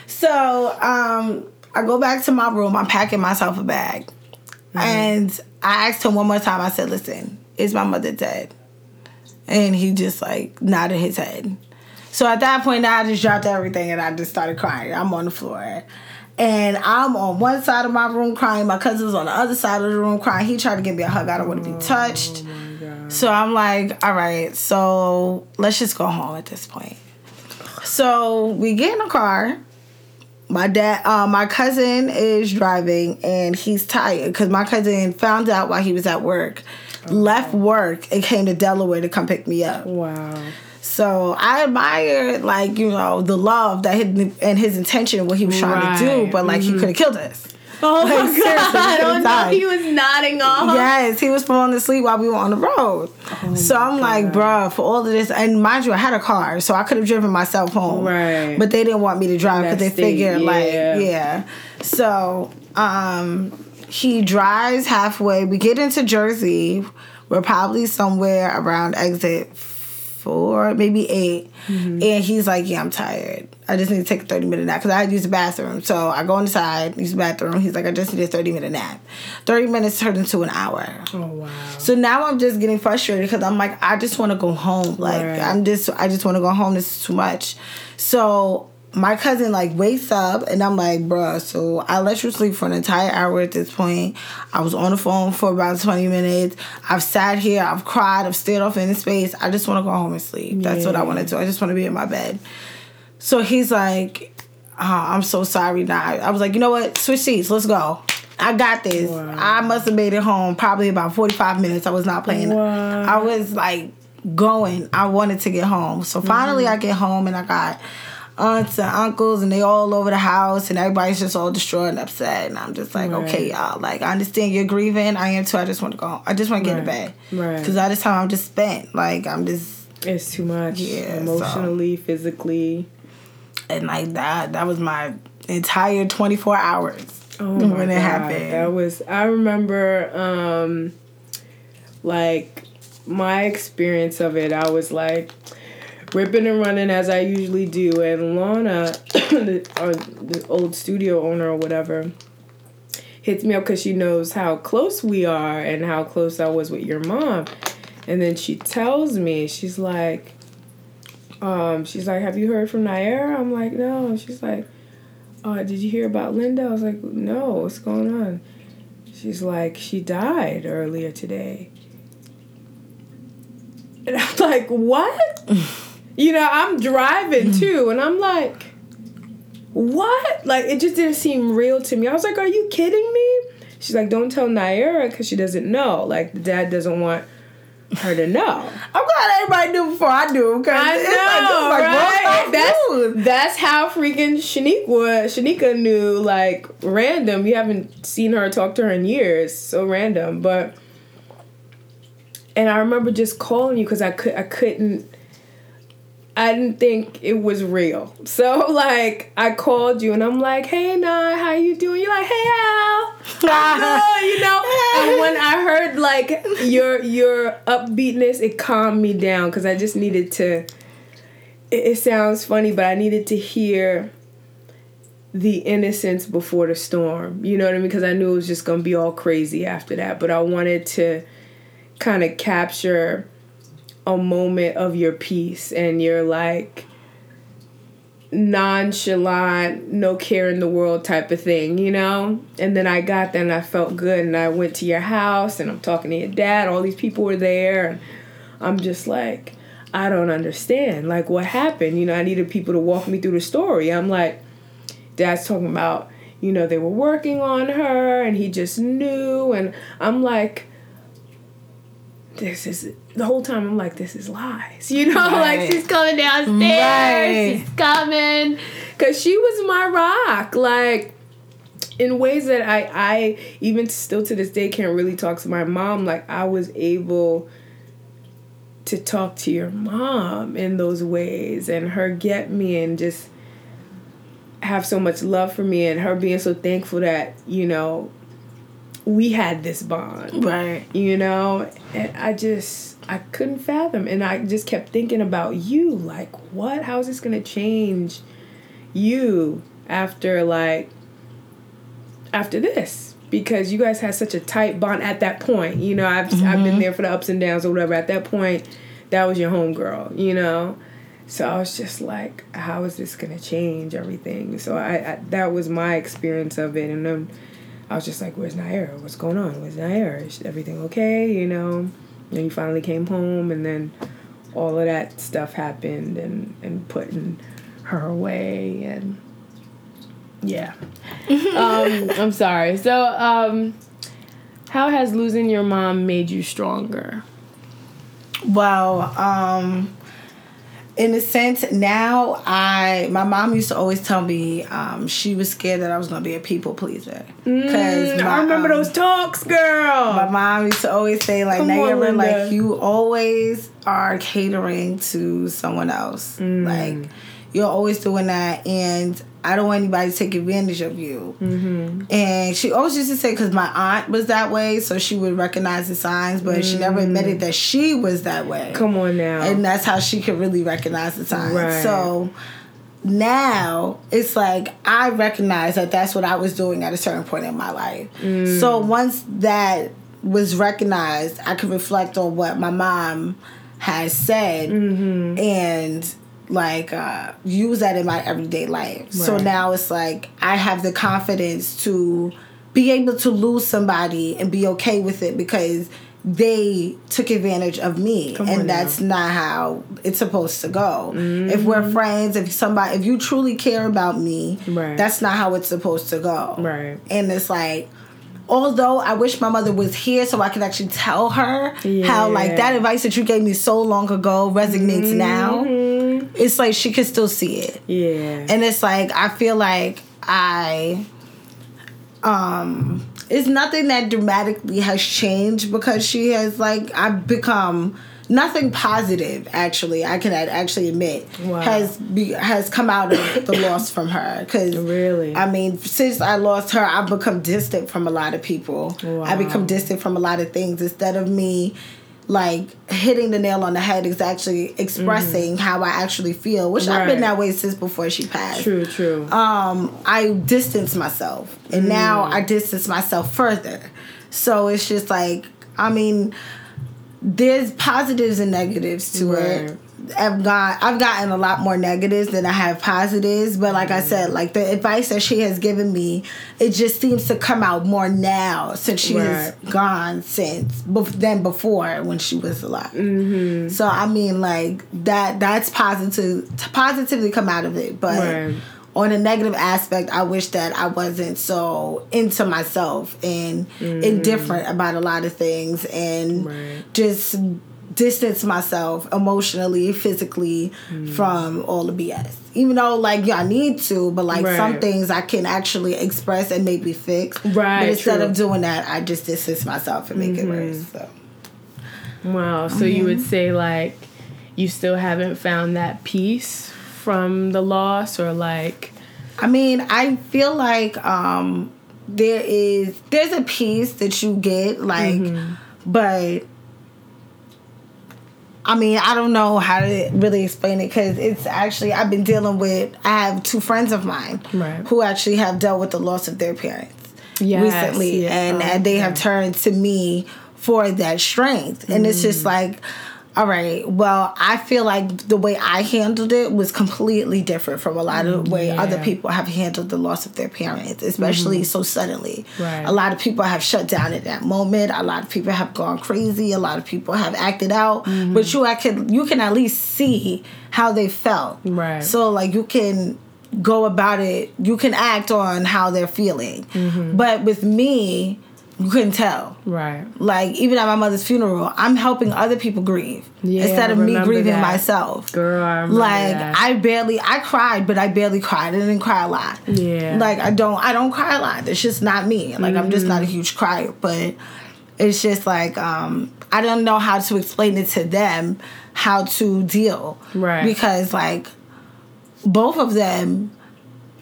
So um, I go back to my room. I'm packing myself a bag. Mm-hmm. And I asked him one more time. I said, listen, is my mother dead? And he just like nodded his head. So at that point, I just dropped everything and I just started crying. I'm on the floor. And I'm on one side of my room crying. My cousin's on the other side of the room crying. He tried to give me a hug. I don't want to be touched. Oh so I'm like, all right, so let's just go home at this point. So we get in the car. My dad, uh, my cousin is driving and he's tired because my cousin found out while he was at work, oh. left work and came to Delaware to come pick me up. Wow. So I admire, like you know, the love that his, and his intention, and what he was trying right. to do, but like mm-hmm. he could have killed us. Oh like, my god! I don't know. He was nodding off. Yes, he was falling asleep while we were on the road. Oh so I'm god. like, bruh, for all of this, and mind you, I had a car, so I could have driven myself home. Right. But they didn't want me to drive because they figured, yeah. like, yeah. So, um, he drives halfway. We get into Jersey. We're probably somewhere around exit four, maybe 8 mm-hmm. And he's like, Yeah, I'm tired. I just need to take a 30 minute nap because I had to use the bathroom. So I go inside, use the bathroom. He's like, I just need a 30 minute nap. 30 minutes turned into an hour. Oh, wow. So now I'm just getting frustrated because I'm like, I just want to go home. Like, right. I'm just, I just want to go home. This is too much. So my cousin like wakes up and I'm like, bruh, so I let you sleep for an entire hour at this point. I was on the phone for about 20 minutes. I've sat here, I've cried, I've stared off into space. I just want to go home and sleep. That's yeah. what I want to do. I just want to be in my bed. So he's like, oh, I'm so sorry now. I was like, you know what? Switch seats, let's go. I got this. Wow. I must have made it home probably about 45 minutes. I was not playing. I was like going. I wanted to get home. So finally mm-hmm. I get home and I got aunts and uncles and they all over the house and everybody's just all distraught and upset and I'm just like right. okay y'all like I understand you're grieving I am too I just want to go home. I just want to get right. in bed right because that is how I'm just spent like I'm just it's too much yeah emotionally so. physically and like that that was my entire 24 hours oh when it God. happened that was I remember um like my experience of it I was like ripping and running as I usually do. And Lana, the, uh, the old studio owner or whatever, hits me up because she knows how close we are and how close I was with your mom. And then she tells me, she's like, um, she's like, have you heard from Nyira? I'm like, no. She's like, oh, did you hear about Linda? I was like, no, what's going on? She's like, she died earlier today. And I'm like, what? You know, I'm driving mm. too, and I'm like, what? Like, it just didn't seem real to me. I was like, are you kidding me? She's like, don't tell Nyira because she doesn't know. Like, the dad doesn't want her to know. I'm glad everybody knew before I knew. Cause I know, like, right? That's that's how freaking Shaniqua Shanika knew. Like random. You haven't seen her talk to her in years. So random, but. And I remember just calling you because I could I couldn't I didn't think it was real. So like I called you and I'm like, hey Nah, how you doing? You're like, hey Al. I'm you know. And when I heard like your your upbeatness, it calmed me down because I just needed to it, it sounds funny, but I needed to hear the innocence before the storm. You know what I mean? Because I knew it was just gonna be all crazy after that. But I wanted to kind of capture a moment of your peace and you're like nonchalant, no care in the world type of thing, you know? And then I got there and I felt good and I went to your house and I'm talking to your dad, all these people were there and I'm just like I don't understand. Like what happened? You know, I needed people to walk me through the story. I'm like dad's talking about, you know, they were working on her and he just knew and I'm like this is the whole time I'm like, this is lies. You know, right. like she's coming downstairs, right. she's coming. Cause she was my rock. Like in ways that I I even still to this day can't really talk to my mom. Like I was able to talk to your mom in those ways and her get me and just have so much love for me and her being so thankful that, you know, we had this bond. Right. You know? And I just I couldn't fathom and I just kept thinking about you like what how is this going to change you after like after this because you guys had such a tight bond at that point. You know, I've mm-hmm. I've been there for the ups and downs or whatever. At that point, that was your homegirl. You know. So I was just like, how is this gonna change everything? So I, I that was my experience of it, and then I was just like, where's Nyira? What's going on? Where's Nyira? Is everything okay? You know. And you finally came home, and then all of that stuff happened, and and putting her away, and yeah. um, I'm sorry. So, um, how has losing your mom made you stronger? Well, um, in a sense, now I my mom used to always tell me um, she was scared that I was gonna be a people pleaser. Because mm, I remember um, those talks, girl. My mom used to always say like, "Nyira, like you always are catering to someone else. Mm. Like you're always doing that, and I don't want anybody to take advantage of you. Mm-hmm. And she always used to say, because my aunt was that way, so she would recognize the signs, but mm. she never mm. admitted that she was that way. Come on now. And that's how she could really recognize the signs. Right. So now it's like I recognize that that's what I was doing at a certain point in my life. Mm. So once that was recognized, I could reflect on what my mom has said mm-hmm. and like uh, use that in my everyday life. Right. So now it's like I have the confidence to be able to lose somebody and be okay with it because they took advantage of me Come and that's now. not how it's supposed to go mm-hmm. if we're friends if somebody if you truly care about me right. that's not how it's supposed to go right and it's like although I wish my mother was here so I could actually tell her yeah. how like that advice that you gave me so long ago resonates mm-hmm. now it's like she can still see it. Yeah. And it's like I feel like I um it's nothing that dramatically has changed because she has like I've become nothing positive actually I can actually admit wow. has be, has come out of the loss from her because really I mean since I lost her I've become distant from a lot of people wow. I become distant from a lot of things instead of me like hitting the nail on the head is actually expressing mm-hmm. how I actually feel, which right. I've been that way since before she passed. True, true. Um, I distance myself, and mm. now I distance myself further. So it's just like, I mean, there's positives and negatives to right. it. I've got I've gotten a lot more negatives than I have positives, but like I said, like the advice that she has given me, it just seems to come out more now since she right. gone since than before when she was alive. Mm-hmm. So I mean, like that that's positive positively come out of it, but. Right. On a negative aspect, I wish that I wasn't so into myself and mm. indifferent about a lot of things and just distance myself emotionally, physically mm. from all the BS. Even though like yeah, I need to, but like right. some things I can actually express and maybe fix. Right. But instead true. of doing that, I just distance myself and make mm-hmm. it worse. So. Wow. So mm-hmm. you would say like you still haven't found that peace from the loss or like I mean, I feel like um there is there's a piece that you get like mm-hmm. but I mean, I don't know how to really explain it because it's actually I've been dealing with. I have two friends of mine right. who actually have dealt with the loss of their parents yes, recently, and, oh, and they have turned to me for that strength, and mm. it's just mm. like all right. Well, I feel like the way I handled it was completely different from a lot of the way yeah. other people have handled the loss of their parents, especially mm-hmm. so suddenly. Right. A lot of people have shut down at that moment. A lot of people have gone crazy. A lot of people have acted out. Mm-hmm. But you, I can, you can at least see how they felt. Right. So like you can go about it. You can act on how they're feeling. Mm-hmm. But with me you couldn't tell. Right. Like even at my mother's funeral, I'm helping other people grieve yeah, instead of me grieving that. myself. Girl, I like that. I barely I cried, but I barely cried. I didn't cry a lot. Yeah. Like I don't I don't cry a lot. It's just not me. Like mm-hmm. I'm just not a mm-hmm. huge crier, but it's just like um I don't know how to explain it to them how to deal. Right. Because like both of them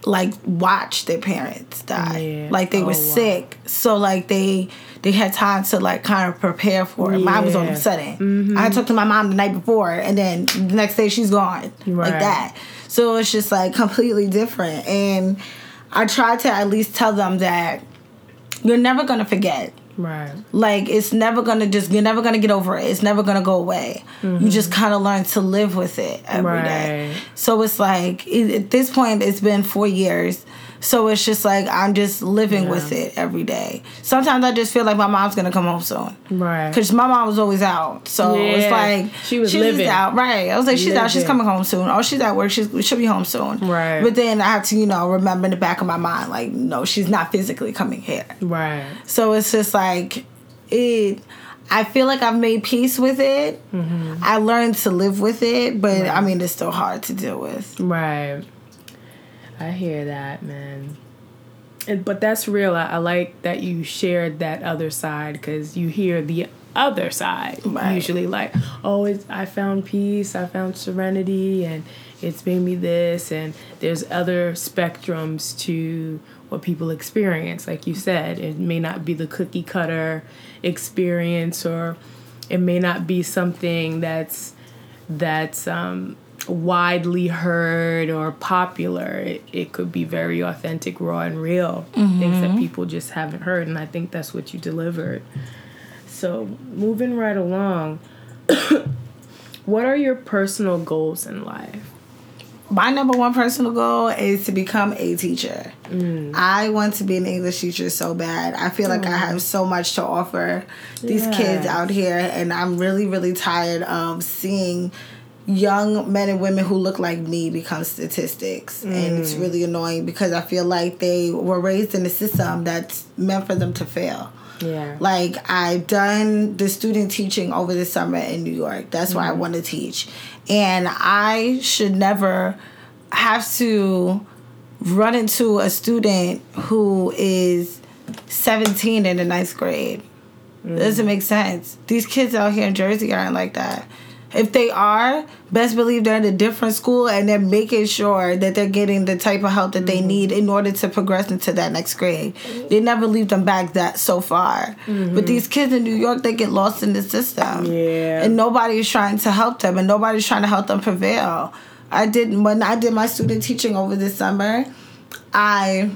like watch their parents die. Yeah. Like they oh, were wow. sick, so like they they had time to like kind of prepare for it. Yeah. Mine was all of a sudden. Mm-hmm. I talked to my mom the night before, and then the next day she's gone, right. like that. So it's just like completely different. And I tried to at least tell them that you're never gonna forget. Right. Like it's never gonna just you're never gonna get over it. It's never gonna go away. Mm-hmm. You just kind of learn to live with it every right. day. So it's like at this point, it's been four years. So it's just like I'm just living yeah. with it every day. Sometimes I just feel like my mom's gonna come home soon, right? Because my mom was always out, so yeah. it's like she was she's living out, right? I was like, she's living. out, she's coming home soon. Oh, she's at work, she's she'll be home soon, right? But then I have to, you know, remember in the back of my mind, like, no, she's not physically coming here, right? So it's just like it. I feel like I've made peace with it. Mm-hmm. I learned to live with it, but right. I mean, it's still hard to deal with. Right. I hear that, man. And, but that's real. I, I like that you shared that other side because you hear the other side right. usually like oh i found peace i found serenity and it's made me this and there's other spectrums to what people experience like you said it may not be the cookie cutter experience or it may not be something that's that's um, widely heard or popular. It, it could be very authentic, raw, and real. Mm-hmm. Things that mm-hmm. people just haven't heard. And I think that's what you delivered. So, moving right along, what are your personal goals in life? My number one personal goal is to become a teacher. Mm. I want to be an English teacher so bad. I feel like mm. I have so much to offer these yes. kids out here, and I'm really, really tired of seeing young men and women who look like me become statistics mm. and it's mm. really annoying because i feel like they were raised in a system that's meant for them to fail yeah like i've done the student teaching over the summer in new york that's mm. why i mm-hmm. want to teach and i should never have to run into a student who is 17 in the ninth grade mm. doesn't make sense these kids out here in jersey aren't like that if they are, best believe they're in a different school and they're making sure that they're getting the type of help that they mm-hmm. need in order to progress into that next grade. They never leave them back that so far. Mm-hmm. But these kids in New York, they get lost in the system. Yeah. And nobody is trying to help them and nobody's trying to help them prevail. I did when I did my student teaching over the summer, I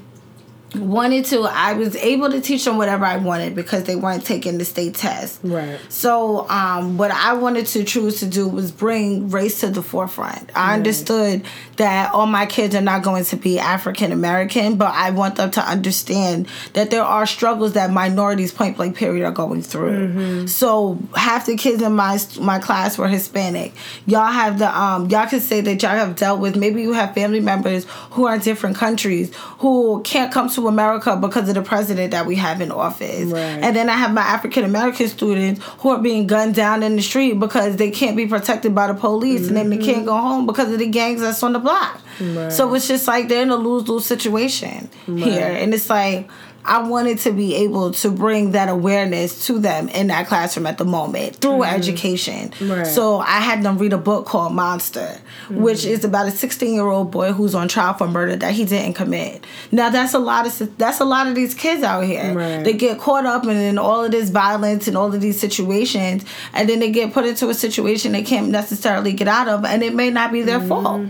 wanted to i was able to teach them whatever i wanted because they weren't taking the state test. Right. So um, what i wanted to choose to do was bring race to the forefront. I right. understood that all my kids are not going to be african american but i want them to understand that there are struggles that minorities point blank period are going through. Mm-hmm. so half the kids in my my class were hispanic. Y'all have the um y'all can say that y'all have dealt with maybe you have family members who are in different countries who can't come to America because of the president that we have in office. Right. And then I have my African American students who are being gunned down in the street because they can't be protected by the police mm-hmm. and then they can't mm-hmm. go home because of the gangs that's on the block. Right. So it's just like they're in a lose lose situation right. here. And it's like I wanted to be able to bring that awareness to them in that classroom at the moment through mm-hmm. education. Right. So I had them read a book called Monster, mm-hmm. which is about a 16 year old boy who's on trial for murder that he didn't commit. Now that's a lot of that's a lot of these kids out here. Right. They get caught up in, in all of this violence and all of these situations, and then they get put into a situation they can't necessarily get out of, and it may not be their mm-hmm. fault.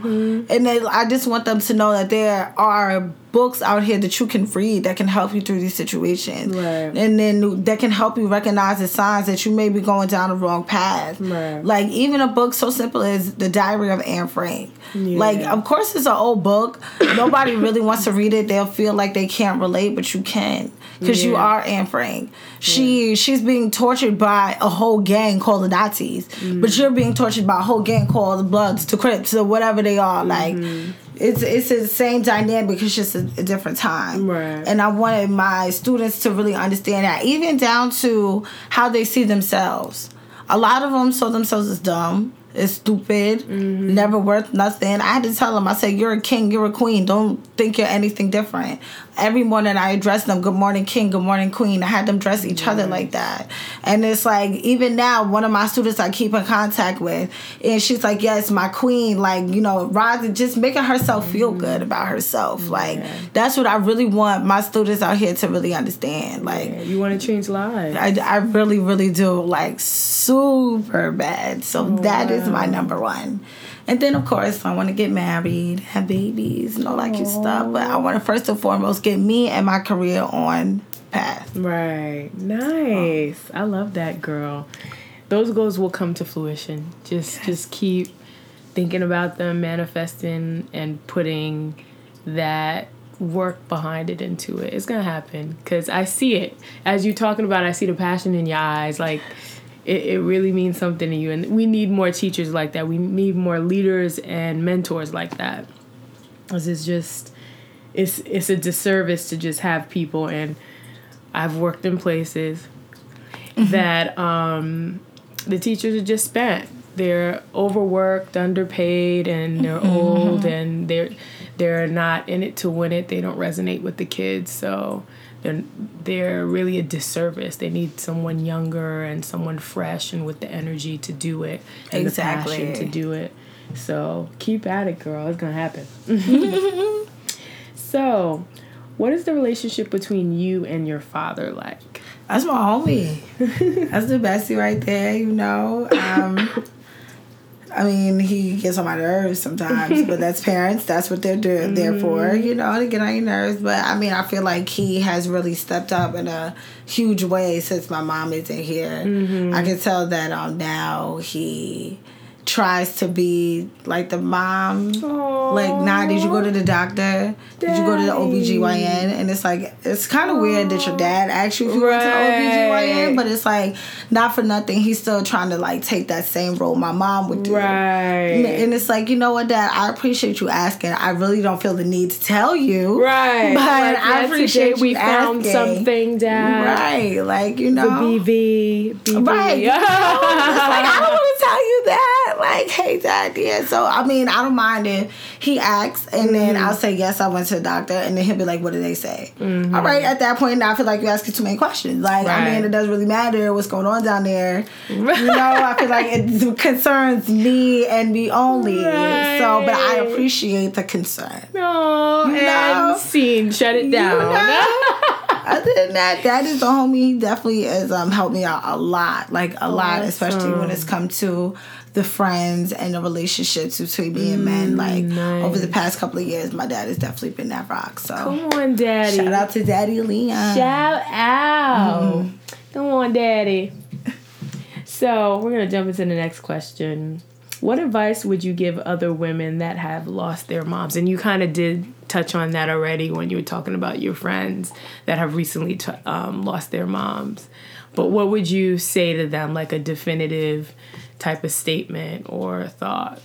And they, I just want them to know that there are books out here that you can read that can help you through these situations. Right. And then that can help you recognize the signs that you may be going down the wrong path. Right. Like even a book so simple as The Diary of Anne Frank. Yeah. Like of course it's an old book. Nobody really wants to read it. They'll feel like they can't relate, but you can. Because yeah. you are Anne Frank. She yeah. she's being tortured by a whole gang called the Nazis. Mm. But you're being tortured by a whole gang called the Bloods, the Crips, or whatever they are. Like mm-hmm it's it's the same dynamic. It's just a, a, different time. Right. And I wanted my students to really understand that, even down to how they see themselves. A lot of them saw themselves as dumb is stupid, mm-hmm. never worth nothing. I had to tell them, I said, You're a king, you're a queen. Don't think you're anything different. Every morning I address them, Good morning, king, good morning, queen. I had them dress each other like that. And it's like, even now, one of my students I keep in contact with, and she's like, Yes, my queen, like, you know, rising, just making herself feel mm-hmm. good about herself. Like, that's what I really want my students out here to really understand. Like, yeah, you want to change lives. I, I really, really do. Like, super bad. So oh, that wow. is my number one. And then, of course, I want to get married, have babies, and all that cute stuff. But I want to first and foremost get me and my career on path. Right. Nice. I love that girl. Those goals will come to fruition. Just yes. just keep thinking about them, manifesting and putting that work behind it into it. It's gonna happen because I see it as you're talking about. I see the passion in your eyes. Like it, it really means something to you, and we need more teachers like that. We need more leaders and mentors like that. Cause it's just it's it's a disservice to just have people and I've worked in places mm-hmm. that um, the teachers are just spent. They're overworked, underpaid, and they're mm-hmm. old, and they're they're not in it to win it. They don't resonate with the kids, so they're they're really a disservice. They need someone younger and someone fresh and with the energy to do it and exactly. the passion to do it. So keep at it, girl. It's gonna happen. so, what is the relationship between you and your father like? That's my homie. That's the bestie right there. You know. Um, I mean, he gets on my nerves sometimes, but that's parents. That's what they're mm-hmm. there for, you know, to get on your nerves. But I mean, I feel like he has really stepped up in a huge way since my mom isn't here. Mm-hmm. I can tell that um, now he tries to be like the mom. Aww. Like, nah, did you go to the doctor? Daddy. Did you go to the OBGYN? And it's like, it's kind of weird that your dad asked you if you right. went to the OBGYN, but it's like, not for nothing, he's still trying to like take that same role my mom would do. Right. And it's like, you know what, dad, I appreciate you asking. I really don't feel the need to tell you. Right. But like, I appreciate we found something, dad. Right. Like, you know. The BV. BV. Right. You know? like, I don't want to tell you that like, hey, dad, yeah. So, I mean, I don't mind if he asks and mm-hmm. then I'll say, yes, I went to the doctor. And then he'll be like, what did they say? Mm-hmm. All right, at that point, now I feel like you're asking too many questions. Like, right. I mean, it doesn't really matter what's going on down there. You know, I feel like it concerns me and me only. Right. So, but I appreciate the concern. No, you know? and scene. Shut it down. You know? Other than that, that is the homie. He definitely has um, helped me out a lot, like a lot, especially when it's come to the friends and the relationships between me and men. Mm, like nice. over the past couple of years, my dad has definitely been that rock. So come on, daddy! Shout out to Daddy Leon. Shout out! Mm-hmm. Come on, daddy. So we're gonna jump into the next question. What advice would you give other women that have lost their moms? And you kind of did touch on that already when you were talking about your friends that have recently t- um, lost their moms. But what would you say to them, like a definitive type of statement or thought?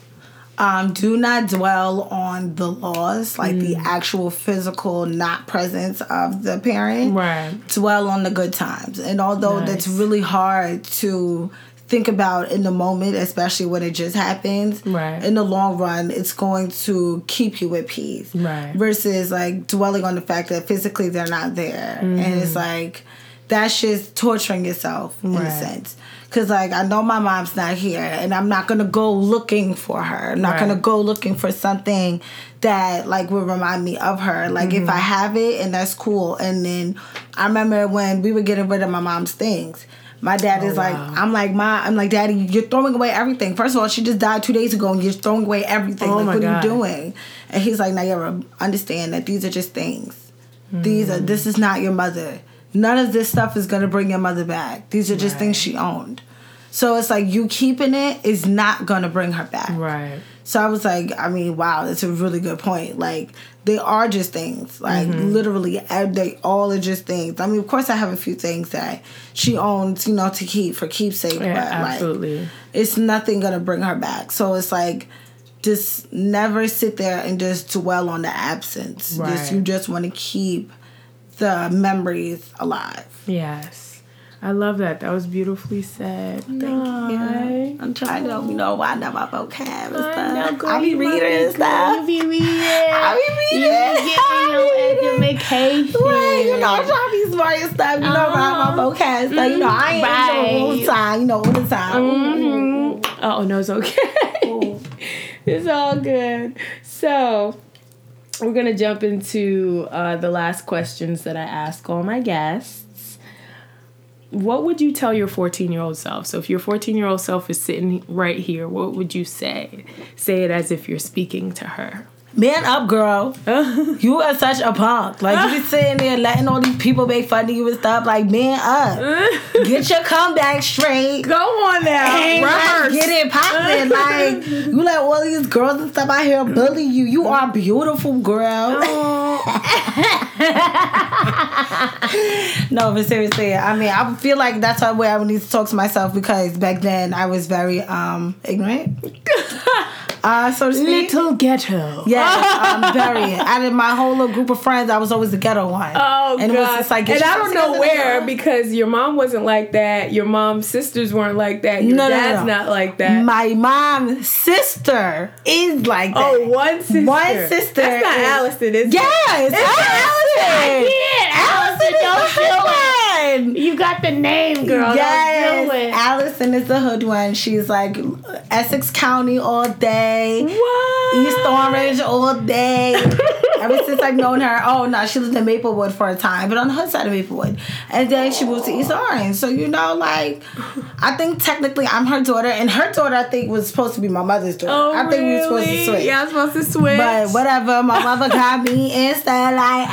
Um, do not dwell on the loss, like mm. the actual physical not presence of the parent. Right. Dwell on the good times. And although nice. that's really hard to think about in the moment, especially when it just happens, right. in the long run, it's going to keep you at peace. Right. Versus like dwelling on the fact that physically they're not there. Mm. And it's like, that's just torturing yourself in right. a sense. Cause like I know my mom's not here, and I'm not gonna go looking for her. I'm not right. gonna go looking for something that like will remind me of her. Like mm-hmm. if I have it, and that's cool. And then I remember when we were getting rid of my mom's things. My dad oh, is like, wow. I'm like, my, I'm like, Daddy, you're throwing away everything. First of all, she just died two days ago, and you're throwing away everything. Oh like, what God. are you doing? And he's like, Nyira, understand that these are just things. Mm. These are. This is not your mother none of this stuff is gonna bring your mother back. These are just right. things she owned. So it's like you keeping it is not gonna bring her back. Right. So I was like, I mean, wow, that's a really good point. Like they are just things. Like mm-hmm. literally, they all are just things. I mean, of course, I have a few things that she owns, you know, to keep for keepsake. Yeah, but absolutely. Like, it's nothing gonna bring her back. So it's like just never sit there and just dwell on the absence. Right. Just you just want to keep the memories alive. Yes. I love that. That was beautifully said. Thank you. I'm trying to, you know, wind up my vocab and stuff. I be reading and stuff. You be reading. I be reading. You getting your education. Right, you know, I'm trying to be smart and stuff. You know, uh-huh. my vocab stuff. You know, I ain't right. all the time. You know, all the time. Mm-hmm. Oh no, it's okay. it's all good. So we're gonna jump into uh, the last questions that I ask all my guests. what would you tell your 14 year old self? So if your 14 year old self is sitting right here, what would you say? Say it as if you're speaking to her. Man up, girl. you are such a punk. Like you be sitting there letting all these people make fun of you and stuff. Like man up. Get your comeback straight. Go on now. And like, get it popping. like you let all these girls and stuff out here bully you. You are beautiful, girl. no, but seriously, I mean, I feel like that's why way I would need to talk to myself because back then I was very um ignorant. Uh, so to speak. Little ghetto. Yeah, um, very. Out of my whole little group of friends, I was always the ghetto one. Oh, and God. it was just like, and I don't know where because your mom wasn't like that. Your mom's sisters weren't like that. Your no, dad's no, no. not like that. My mom's sister is like that. Oh, one sister. One sister. That's not is, Allison, is yes, it? It's Allison. Allison, don't feel it. You got the name, girl. Yes. Allison is the hood one. She's like Essex County all day. What? East Orange all day. Ever since I've known her, oh no, she lived in Maplewood for a time, but on the hood side of Maplewood. And then she moved to East Orange. So you know, like I think technically I'm her daughter, and her daughter I think was supposed to be my mother's daughter. Oh, I think really? we were supposed to switch. Yeah, I'm supposed to switch. But whatever, my mother got me instead like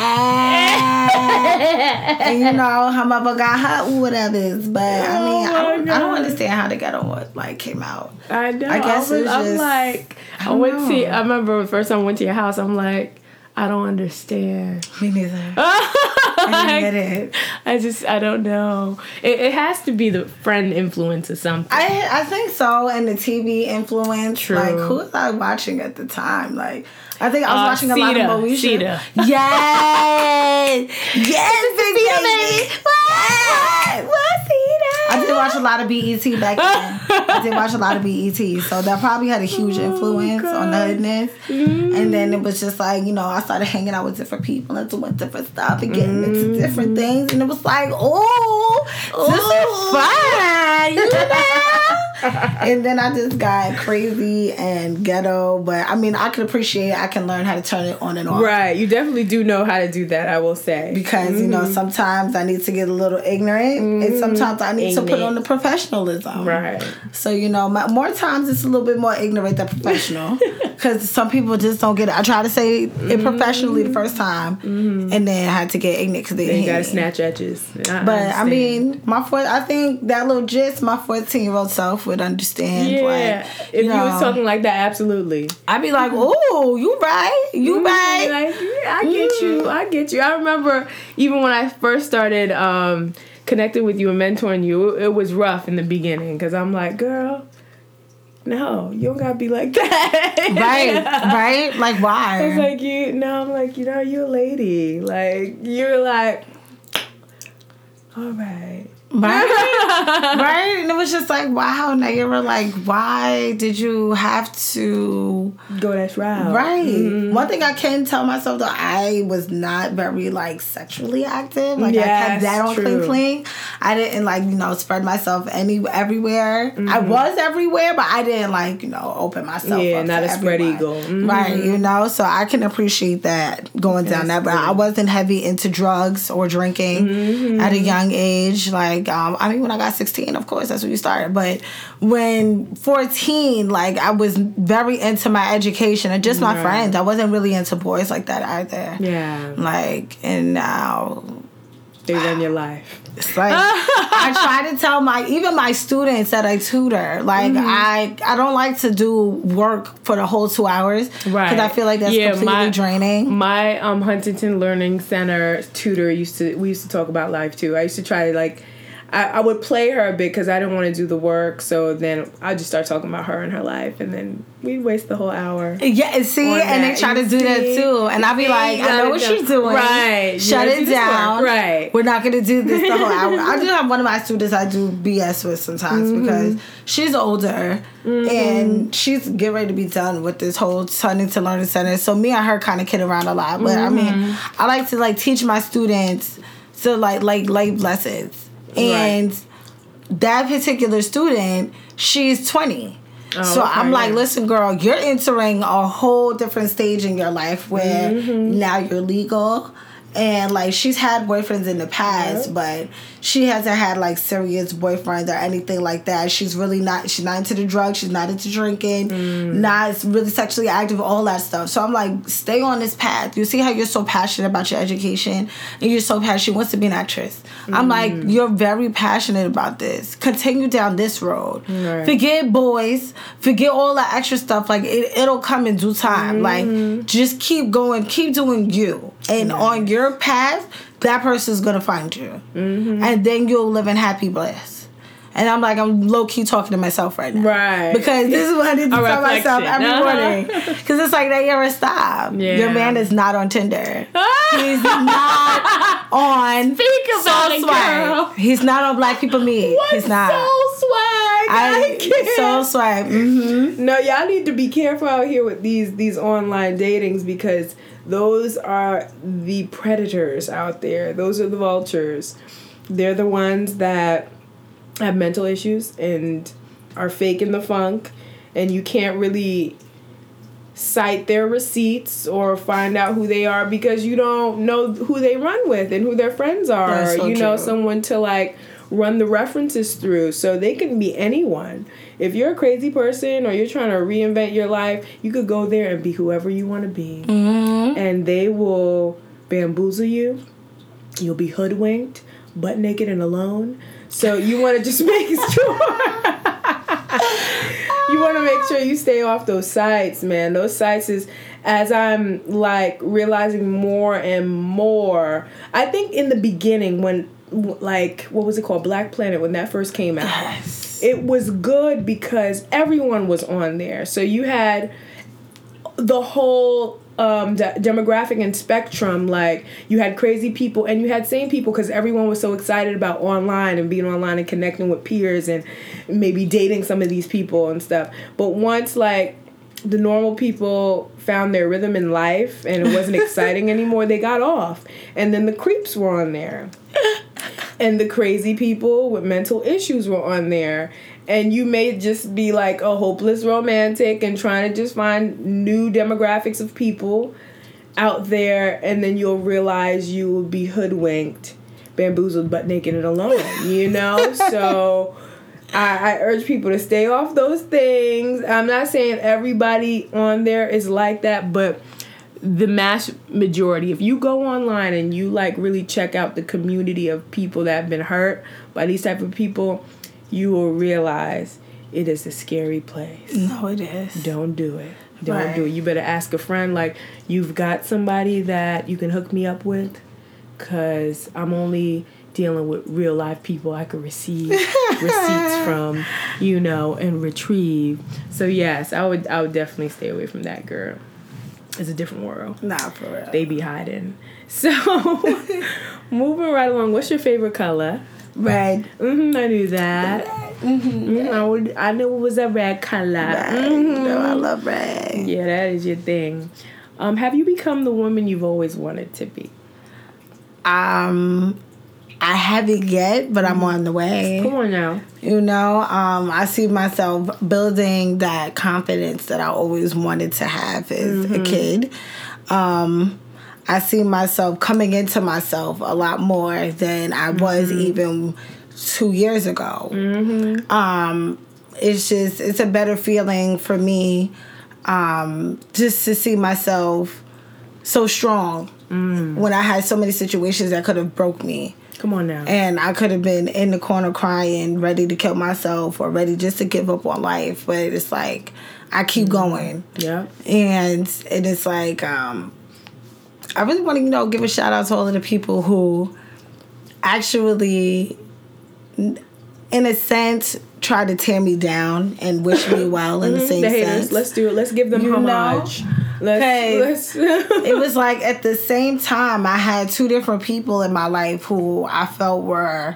and you know, her mother got her whatever is. But I oh mean, oh I, don't, I, don't, understand how the ghetto what like came out. I know. I guess I was, I'm just, like I, I went know. to I remember the first time I went to your house, I'm like I don't understand. Me neither. I get it. I just I don't know. It, it has to be the friend influence or something. I I think so, and the TV influence. True. Like who was I watching at the time? Like I think I was uh, watching a lot of Moesha. Sita. Yes, yes, big baby. What? What? I did watch a lot of BET back then. I did watch a lot of BET, so that probably had a huge oh, influence on the hoodness. Mm-hmm. And then it was just like you know I started hanging out with different people and doing different stuff and getting mm-hmm. into different things, and it was like, oh, this is fun, you know. and then I just got crazy and ghetto, but I mean I can appreciate. It. I can learn how to turn it on and off. Right, you definitely do know how to do that. I will say because mm-hmm. you know mm-hmm. sometimes I need to get a little ignorant, and mm-hmm. sometimes I need to put on the professionalism. Right. So you know, my, more times it's a little bit more ignorant than professional, because some people just don't get it. I try to say it mm-hmm. professionally the first time, mm-hmm. and then I had to get ignorant because they, they got to snatch edges. I but understand. I mean, my four, I think that little gist, my fourteen year old self would understand. Yeah. Like, if you, know, was talking like that, absolutely. I'd be like, "Oh, you right, you mm-hmm. right." Like, yeah, I get you. I get you. I remember even when I first started. um connecting with you and mentoring you, it, was rough in the beginning because I'm like, girl, no, you don't gotta be like that. right, right. Like why? It's like you. No, I'm like you know you're a lady. Like you're like, all right. Right? right? And it was just like, wow, now you were like, why did you have to go that route? Right. Mm-hmm. One thing I can tell myself though, I was not very like sexually active. Like yes, I kept that on clean clean. I didn't like, you know, spread myself any everywhere. Mm-hmm. I was everywhere, but I didn't like, you know, open myself yeah, not a spread eagle. Mm-hmm. Right, you know, so I can appreciate that going That's down that But I wasn't heavy into drugs or drinking mm-hmm. at a young age. Like like, um, I mean, when I got 16, of course, that's when you started. But when 14, like, I was very into my education and just my right. friends. I wasn't really into boys like that either. Yeah. Like, and now. They run your life. It's like I try to tell my even my students that I tutor, like mm-hmm. I I don't like to do work for the whole two hours, right? Because I feel like that's yeah, completely my, draining. My um Huntington Learning Center tutor used to we used to talk about life too. I used to try to like I, I would play her a bit because I didn't want to do the work. So then I just start talking about her and her life, and then we waste the whole hour. Yeah, see, and they try to do see? that too, and I'll be like, I know what she's doing. Right, shut it down. Right, we're not gonna do this the whole hour. I do have one of my students I do BS with sometimes mm-hmm. because she's older mm-hmm. and she's getting ready to be done with this whole Huntington Learning Center. So me and her kind of kid around a lot, but mm-hmm. I mean, mm-hmm. I like to like teach my students to like like life lessons and right. that particular student, she's 20. Oh, so okay, I'm like, listen, girl, you're entering a whole different stage in your life where mm-hmm. now you're legal and like she's had boyfriends in the past, but she hasn't had like serious boyfriends or anything like that. She's really not. She's not into the drugs. She's not into drinking. Mm. Not really sexually active. All that stuff. So I'm like, stay on this path. You see how you're so passionate about your education, and you're so passionate. She wants to be an actress. I'm like, Mm. you're very passionate about this. Continue down this road. Right. Forget boys. Forget all that extra stuff. Like it, it'll come in due time. Mm-hmm. Like just keep going. Keep doing you. And on your path, that person's gonna find you, Mm-hmm. and then you'll live in happy bliss. And I'm like, I'm low key talking to myself right now. Right. Because this is what I need to tell myself every Uh-huh. morning. Because it's like, they ever stop. Yeah. Your man is not on Tinder. He's not on Speak about it, Soul Swag. girl. He's not on Black People Meet. He's not. So swag. I, I, can't. Soul Swag. hmm No, y'all need to be careful out here with these these online datings because those are the predators out there. Those are the vultures. They're the ones that have mental issues and are faking the funk and you can't really cite their receipts or find out who they are because you don't know who they run with and who their friends are. So you know true. someone to like run the references through. So they can be anyone. If you're a crazy person or you're trying to reinvent your life, you could go there and be whoever you want to be. Mm-hmm. And they will bamboozle you. You'll be hoodwinked, butt naked and alone. So you want to just make sure you want to make sure you stay off those sites, man. Those sites is as I'm like realizing more and more. I think in the beginning when like what was it called Black Planet when that first came out. It was good because everyone was on there. So you had the whole um, de- demographic and spectrum. Like you had crazy people and you had sane people because everyone was so excited about online and being online and connecting with peers and maybe dating some of these people and stuff. But once like the normal people found their rhythm in life and it wasn't exciting anymore, they got off. And then the creeps were on there. And the crazy people with mental issues were on there. And you may just be like a hopeless romantic and trying to just find new demographics of people out there. And then you'll realize you will be hoodwinked, bamboozled, butt naked, and alone, you know? so. I, I urge people to stay off those things. I'm not saying everybody on there is like that, but the mass majority if you go online and you like really check out the community of people that have been hurt by these type of people you will realize it is a scary place. No, it is. don't do it. Don't Right. do it. You better ask a friend like you've got somebody that you can hook me up with? Because i'm only dealing with real life people i can receive receipts from you know and retrieve. So yes i would i would definitely stay away from that girl it's a different world Nah, for real. they be hiding. So, moving right along, what's your favorite color? Red. hmm I knew that. Mhm, I would. I knew it was a red color. Red. Mhm. No, I love red. Yeah, that is your thing. Um, have you become the woman you've always wanted to be? Um, I haven't yet, but I'm on the way. Come on now. You know, um, I see myself building that confidence that I always wanted to have as a kid. Um, I see myself coming into myself a lot more than I was even two years ago. Um, it's just it's a better feeling for me um, just to see myself so strong when I had so many situations that could have broke me Come on now. and I could have been in the corner crying, ready to kill myself or ready just to give up on life. But it's like I keep going, yeah. and it is like um, I really want to you know give a shout out to all of the people who actually, in a sense, try to tear me down and wish me well in the same The sense. Let's do it. Let's give them You know? Homage. Let's. Let's it was like at the same time I had two different people in my life who I felt were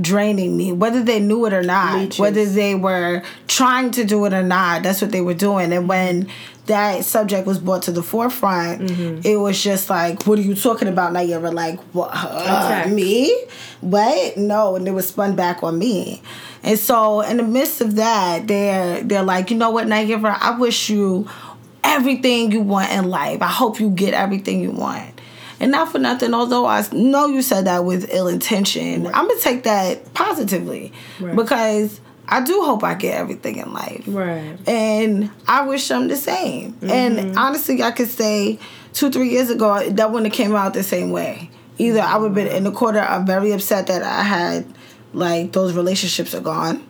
draining me, whether they knew it or not, Leeches. whether they were trying to do it or not. That's what they were doing. And when that subject was brought to the forefront, it was just like, "What are you talking about, Nyira? Like, what? Uh, me? What? No!" And it was spun back on me. And so, in the midst of that, they're they're like, "You know what, Nyira? I wish you." Everything you want in life. I hope you get everything you want. And not for nothing, although I know you said that with ill intention, I'm gonna take that positively Right. because I do hope I get everything in life. Right. And I wish them the same. Mm-hmm. And honestly, I could say two, three years ago, that wouldn't have came out the same way. Either I would have been in the corner, I'm very upset that I had, like, those relationships are gone.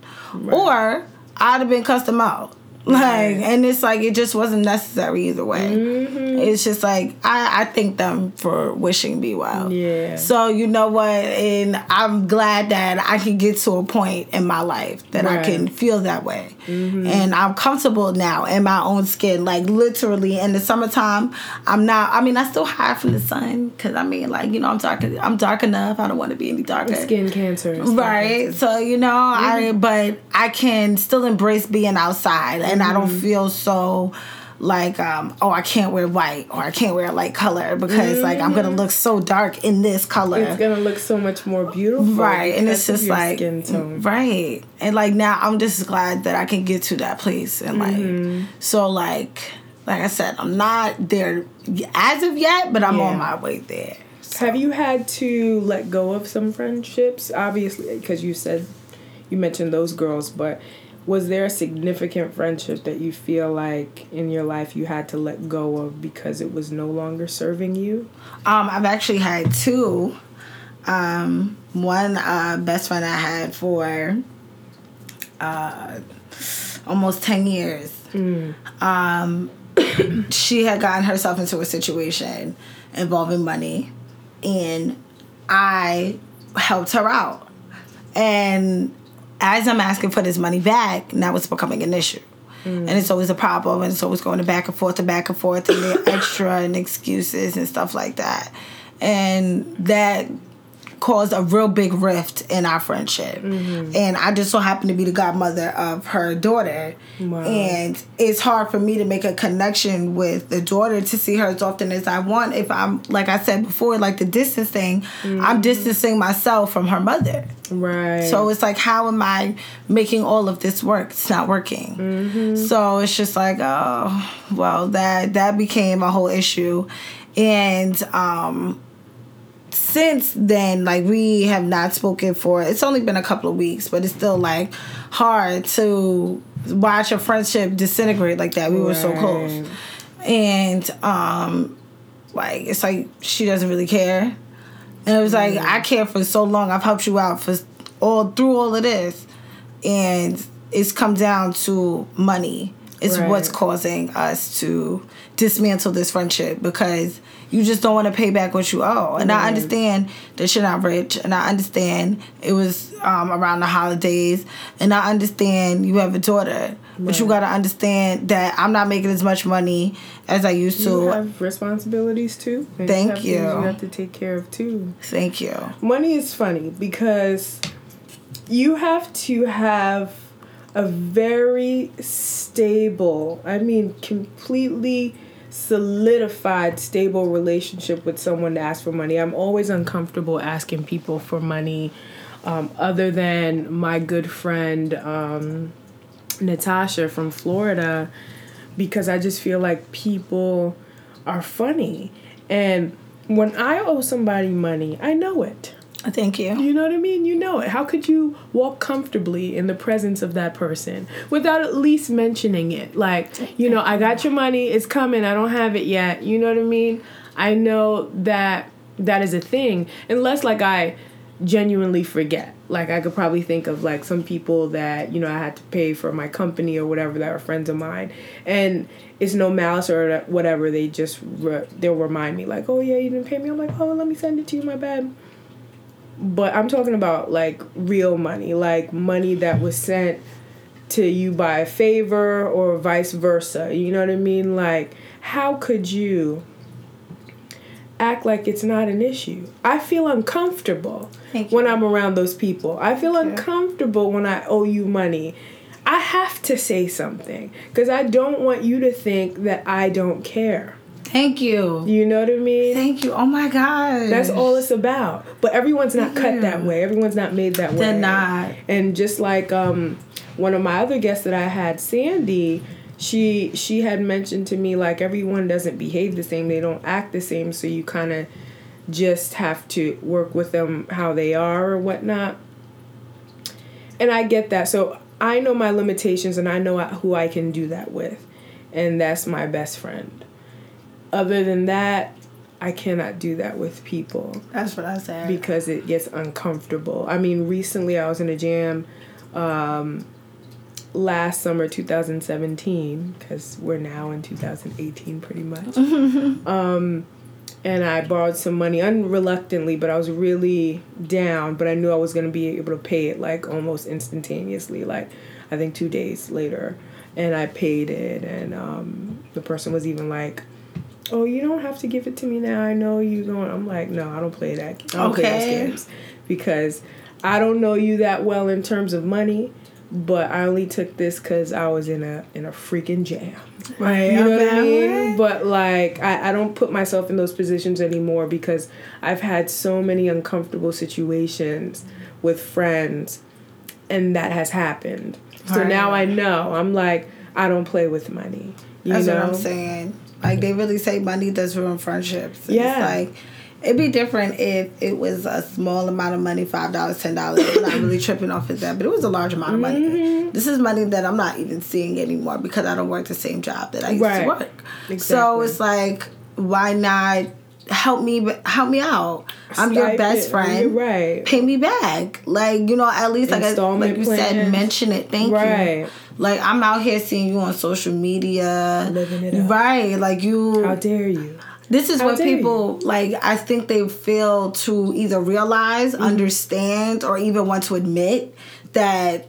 Or I'd have been cussed them out. Like, and it's like, it just wasn't necessary either way. Mm-hmm. It's just like, I, I thank them for wishing me well. Yeah. So, you know what? And I'm glad that I can get to a point in my life that I can feel that way. Mm-hmm. And I'm comfortable now in my own skin. Like literally in the summertime, I'm not. I mean, I still hide from the sun because I mean, like you know, I'm dark. I'm dark enough. I don't want to be any darker. Skin cancer. Right. So you know, I but I can still embrace being outside, and I don't feel so like um oh I can't wear white or I can't wear a light color because like I'm gonna look so dark in this color. It's gonna look so much more beautiful. Right, and it's just like skin tone. right, and like now I'm just glad that I can get to that place and like Mm-hmm. so like like I said I'm not there as of yet, but I'm Yeah. on my way there. Have you had to let go of some friendships? Obviously, because you said you mentioned those girls, but was there a significant friendship that you feel like in your life you had to let go of because it was no longer serving you? Um, I've actually had two. Um, one uh, best friend I had for uh, almost ten years. Um, she had gotten herself into a situation involving money, and I helped her out. And as I'm asking for this money back, now it's becoming an issue. Mm. And it's always a problem, and it's always going back and forth and back and forth, and the extra and excuses and stuff like that. And that caused a real big rift in our friendship. Mm-hmm. And I just so happened to be the godmother of her daughter. Wow. And it's hard for me to make a connection with the daughter to see her as often as I want. If I'm, like I said before, like the distance thing, I'm mm-hmm. distancing myself from her mother. Right. So it's like, how am I making all of this work? It's not working. Mm-hmm. So it's just like, oh, well, that that became a whole issue, and um, since then, like we have not spoken for. It's only been a couple of weeks, but it's still like hard to watch a friendship disintegrate like that. We were so close, and um, like it's like she doesn't really care. And it was like I care for so long. I've helped you out for all through all of this, and it's come down to money. It's Right. what's causing us to dismantle this friendship because you just don't want to pay back what you owe. And I understand that you're not rich, and I understand it was um, around the holidays, and I understand you have a daughter. But you gotta understand that I'm not making as much money as I used you to. You have responsibilities too. Thank you. You have to take care of too. Thank you. Money is funny because you have to have a very stable, I mean, completely solidified, stable relationship with someone to ask for money. I'm always uncomfortable asking people for money, um, other than my good friend um, Natasha from Florida, because I just feel like people are funny. And when I owe somebody money, I know it. Thank you. You know what I mean? You know it. How could you walk comfortably in the presence of that person without at least mentioning it? Like, you know, I got your money, it's coming, I don't have it yet. You know what I mean? I know that that is a thing. Unless, like, I genuinely forget. Like, I could probably think of, like, some people that, you know, I had to pay for my company or whatever that are friends of mine. And it's no malice or whatever. They just, re- they'll remind me, like, oh, yeah, you didn't pay me. I'm like, oh, let me send it to you, my bad but I'm talking about like real money, like money that was sent to you by a favor or vice versa. You know what I mean? Like, how could you act like it's not an issue? I feel uncomfortable when I'm around those people. I feel uncomfortable when I owe you money. I have to say something because I don't want you to think that I don't care. Thank you. You know what I mean? Thank you. Oh my God. That's all it's about. But everyone's not cut Yeah. that way. Everyone's not made that way. They're not. And just like um, one of my other guests that I had, Sandy, she she had mentioned to me like everyone doesn't behave the same. They don't act the same. So you kind of just have to work with them how they are or whatnot. And I get that. So I know my limitations and I know who I can do that with. And that's my best friend. Other than that, I cannot do that with people. That's what I said. Because it gets uncomfortable. I mean, recently I was in a jam um, last summer 2017 because we're now in 2018 pretty much um, and i borrowed some money unreluctantly but i was really down but i knew i was going to be able to pay it like almost instantaneously like i think two days later and i paid it and um, the person was even like oh you don't have to give it to me now i know you going i'm like no i don't play that i don't Okay. play those games because i don't know you that well in terms of money but I only took this because I was in a in a freaking jam. right. You know what I mean? But like I, I don't put myself in those positions anymore because I've had so many uncomfortable situations with friends and that has happened. So Right. now I know. I'm like, I don't play with money. You That's know? what I'm saying. Like they really say money does ruin friendships. It's Yeah. like it'd be different if it was a small amount of money, five dollars, ten dollars. I'm not really tripping off of that, but it was a large amount of money. Mm-hmm. This is money that I'm not even seeing anymore because I don't work the same job that I used Right. to work. Exactly. So it's like, why not help me? Help me out. I'm your best friend. You're right. Pay me back, like you know. At least like I, like you said, mention it. Thank Right. you. Like I'm out here seeing you on social media, Living it up. right? Like you. How dare you? This is How what people like. I think they fail to either realize, Mm-hmm. understand, or even want to admit that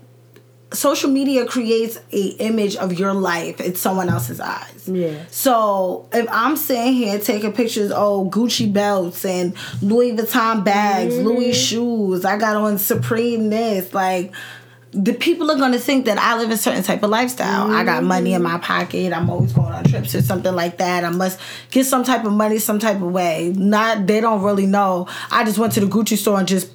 social media creates a image of your life in someone else's eyes. Yeah. So if I'm sitting here taking pictures, oh Gucci belts and Louis Vuitton bags, Mm-hmm. Louis shoes, I got on Supreme this, like the people are gonna think that I live a certain type of lifestyle. I got money in my pocket. I'm always going on trips or something like that. I must get some type of money some type of way. Not they don't really know. I just went to the Gucci store and just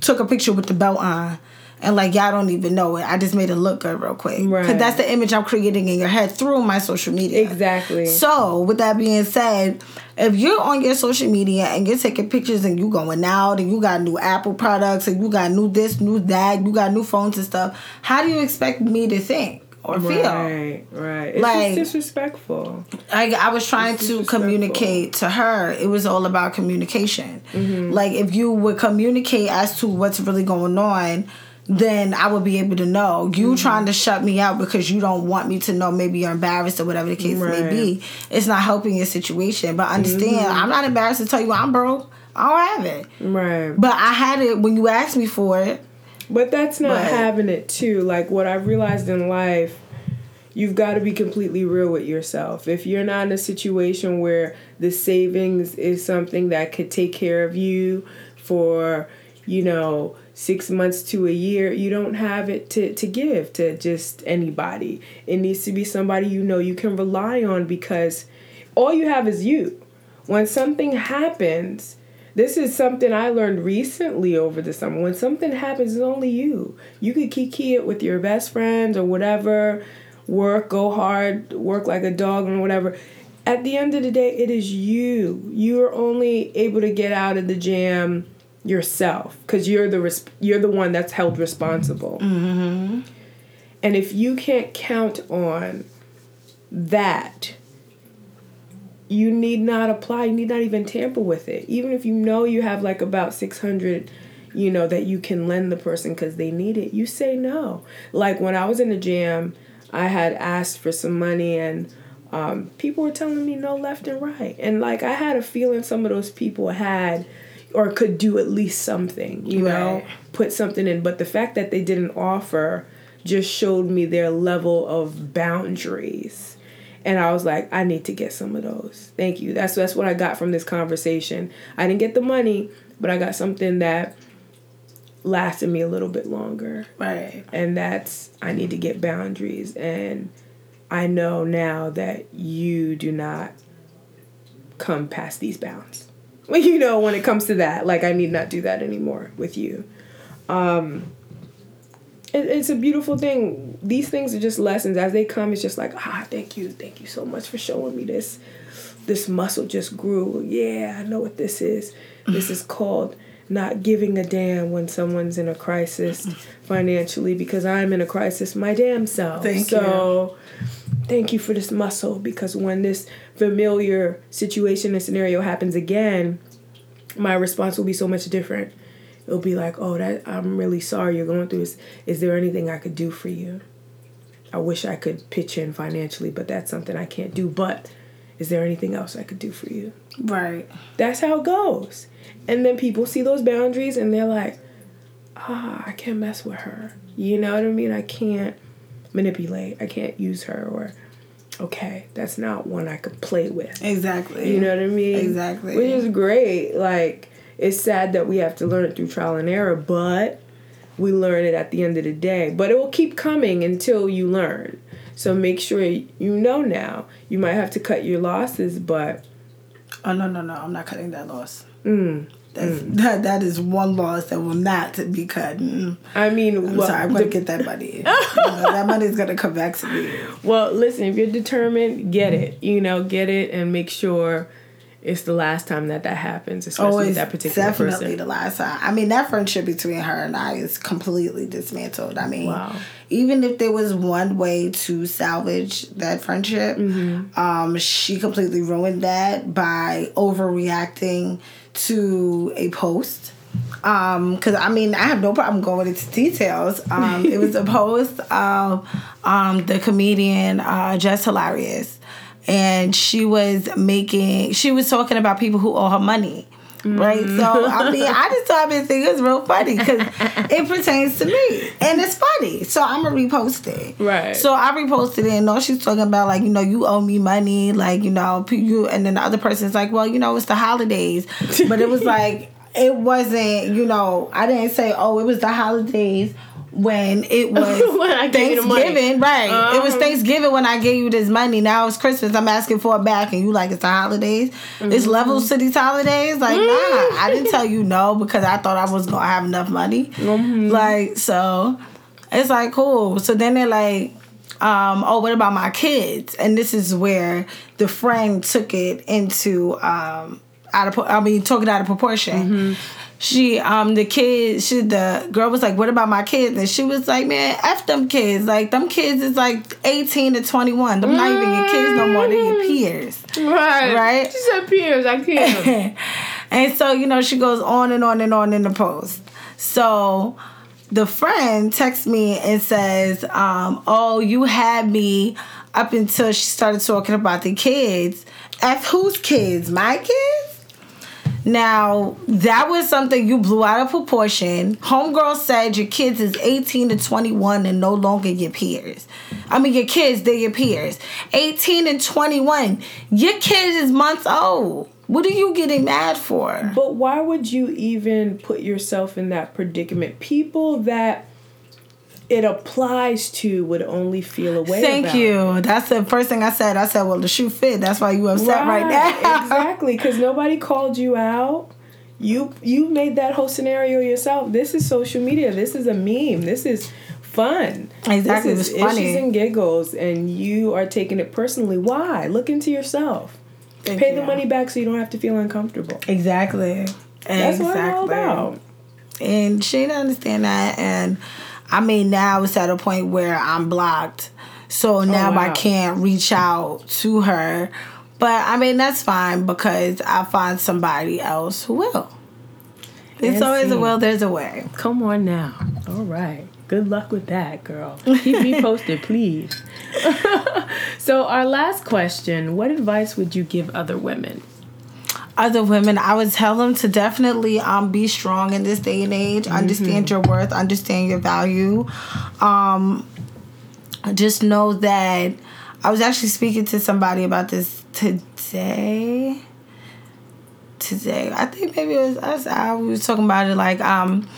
took a picture with the belt on. And like y'all don't even know it. I just made it look good real quick. Right. Cause that's the image I'm creating in your head through my social media. Exactly. So, with that being said, if you're on your social media and you're taking pictures and you going out and you got new Apple products and you got new this, new that, you got new phones and stuff, how do you expect me to think or feel? Right, right. It's Like- just disrespectful. I, I was trying to communicate to her. It was all about communication. Mm-hmm. Like, if you would communicate as to what's really going on, then I would be able to know. You Mm-hmm. trying to shut me out because you don't want me to know, maybe you're embarrassed or whatever the case may be. It's not helping your situation. But understand, Mm-hmm. I'm not embarrassed to tell you I'm broke. I don't have it. Right. But I had it when you asked me for it. But that's not But- having it too. Like what I've realized in life, you've got to be completely real with yourself. If you're not in a situation where the savings is something that could take care of you for, you know, six months to a year, you don't have it to, to give to just anybody. It needs to be somebody you know you can rely on because all you have is you. When something happens, this is something I learned recently over the summer. When something happens, it's only you. You could kiki it with your best friends or whatever, work, go hard, work like a dog and whatever. At the end of the day, it is you. You're only able to get out of the jam yourself because you're the res- you're the one that's held responsible. And if you can't count on that, you need not apply. You need not even tamper with it. Even if you know you have like about 600, you know, that you can lend the person because they need it, you say no. Like when I was in the jam, I had asked for some money and um, people were telling me no left and right. And like I had a feeling some of those people had or could do at least something, you know, put something in. But the fact that they didn't offer just showed me their level of boundaries. And I was like, I need to get some of those. Thank you. That's that's what I got from this conversation. I didn't get the money, but I got something that lasted me a little bit longer. Right. And that's I need to get boundaries and I know now that you do not come past these bounds. You know, when it comes to that, like I need not do that anymore with you. Um it, it's a beautiful thing. These things are just lessons as they come. It's just like ah, thank you, thank you so much for showing me this. this muscle just grew. Yeah, I know what this is. This is called not giving a damn when someone's in a crisis financially because I'm in a crisis my damn self. Thank so thank you for this muscle because when this familiar situation and scenario happens again, my response will be so much different. It'll be like, "Oh, that I'm really sorry you're going through this. Is there anything I could do for you?" I wish I could pitch in financially, but that's something I can't do. But is there anything else I could do for you? Right. That's how it goes. And then people see those boundaries and they're like, ah, I can't mess with her. You know what I mean? I can't manipulate. I can't use her or okay, that's not one I could play with. Exactly. You know what I mean? Exactly. Which is great. Like it's sad that we have to learn it through trial and error, but we learn it at the end of the day. But it will keep coming until you learn. So make sure you know now. You might have to cut your losses, but Oh no no no! I'm not cutting that loss. mm, That's, That that is one loss that will not be cut. Mm. I mean, I'm well, sorry, I'm gonna the- get that money. You know, that money is gonna come back to me. Well, listen, if you're determined, get it. You know, get it and make sure it's the last time that that happens, especially with that particular definitely person. Definitely the last time. I mean, that friendship between her and I is completely dismantled. I mean, Wow. even if there was one way to salvage that friendship, Mm-hmm. um, she completely ruined that by overreacting to a post. Um, cause I mean, I have no problem going into details. Um, it was a post of um the comedian uh, Jess Hilarious, and she was making, she was talking about people who owe her money. Right, so I mean, mm. I just thought this thing was real funny because it pertains to me and it's funny. So I'm gonna repost it. Right. So I reposted it, and all she's talking about, like, you know, you owe me money, like, you know, you, and then the other person's like, well, you know, it's the holidays, but it was like, it wasn't, you know, I didn't say, oh, it was the holidays when it was When I gave you the money. Thanksgiving, right? It was Uh-huh. Thanksgiving when I gave you this money. Now it's Christmas. I'm asking for it back, and you like it's the holidays. It's Mm-hmm. levels to these holidays. Like, nah, I didn't tell you no because I thought I was gonna have enough money. Mm-hmm. Like, so it's like cool. So then they're like, um, oh, what about my kids? And this is where the friend took it into um, out of. I mean, took it out of proportion. She, um, the kid, she, the girl was like, "What about my kids?" And she was like, "Man, f them kids. Like them kids is like eighteen to twenty one. Them not even your kids no more. They're your peers." right. Right? She said peers. I can't. and so, you know, she goes on and on and on in the post. So the friend texts me and says, um, Oh, you had me up until she started talking about the kids. F whose kids? My kids? Now, that was something you blew out of proportion. Homegirl said your kids is 18 to 21 and no longer your peers. I mean, your kids, they're your peers. 18 and 21. Your kid is months old. What are you getting mad for? But why would you even put yourself in that predicament? People that it applies to would only feel away. Thank about. you. That's the first thing I said. I said, well, the shoe fit. That's why you upset right, now. exactly, because nobody called you out. You you made that whole scenario yourself. This is social media. This is a meme. This is fun. Exactly, This it is was funny. issues and giggles, and you are taking it personally. Why? Look into yourself. Thank Pay you. the money back so you don't have to feel uncomfortable. Exactly. That's what I'm all Exactly. about. And she didn't understand that. And I mean, now it's at a point where I'm blocked. So oh, now I wow. can't reach out to her. But I mean, that's fine because I find somebody else who will. There's And always a will, there's a way. Come on now. All right. Good luck with that, girl. Keep me posted, please. so, our last question What advice would you give other women? Other women, I would tell them to definitely um, be strong in this day and age. Understand your worth, understand your value. Um, just know that I was actually speaking to somebody about this today. Today, I think maybe it was us. I was talking about it like um,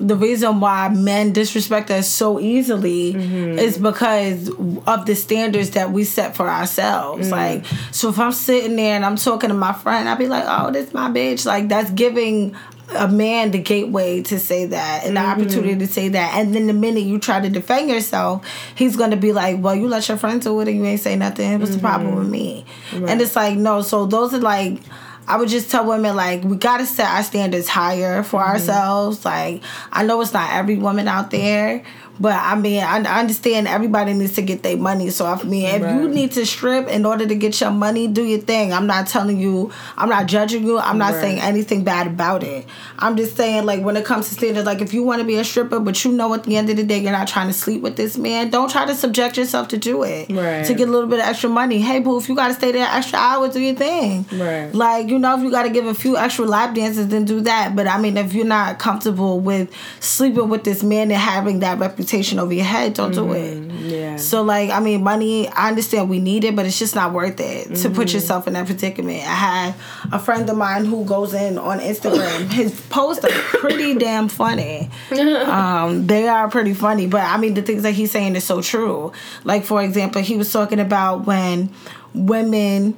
the reason why men disrespect us so easily is because of the standards that we set for ourselves. Like, so if I'm sitting there and I'm talking to my friend, I'd be like, "Oh, this my bitch." Like that's giving a man the gateway to say that and the mm-hmm. opportunity to say that. And then the minute you try to defend yourself, he's gonna be like, Well, you let your friends do it and you ain't say nothing. What's mm-hmm. the problem with me? Right. And it's like, no, so those are like I would just tell women like we gotta set our standards higher for mm-hmm. ourselves. Like I know it's not every woman out there, but I mean, I understand everybody needs to get their money. So I mean, if right. you need to strip in order to get your money, do your thing. I'm not telling you. I'm not judging you. I'm not right. saying anything bad about it. I'm just saying, like, when it comes to standards, like, if you want to be a stripper, but you know at the end of the day you're not trying to sleep with this man, don't try to subject yourself to do it. Right. To get a little bit of extra money. Hey, boo, if you got to stay there extra hours, do your thing. Right. Like, you know, if you got to give a few extra lap dances, then do that. But I mean, if you're not comfortable with sleeping with this man and having that reputation, reputation over your head, don't mm-hmm. do it. Mm-hmm. Yeah. So like, I mean, money. I understand we need it, but it's just not worth it mm-hmm. to put mm-hmm. yourself in that predicament. I had a friend of mine who goes in on Instagram. His posts are pretty damn funny. Um, they are pretty funny, but I mean, the things that he's saying is so true. Like for example, he was talking about when women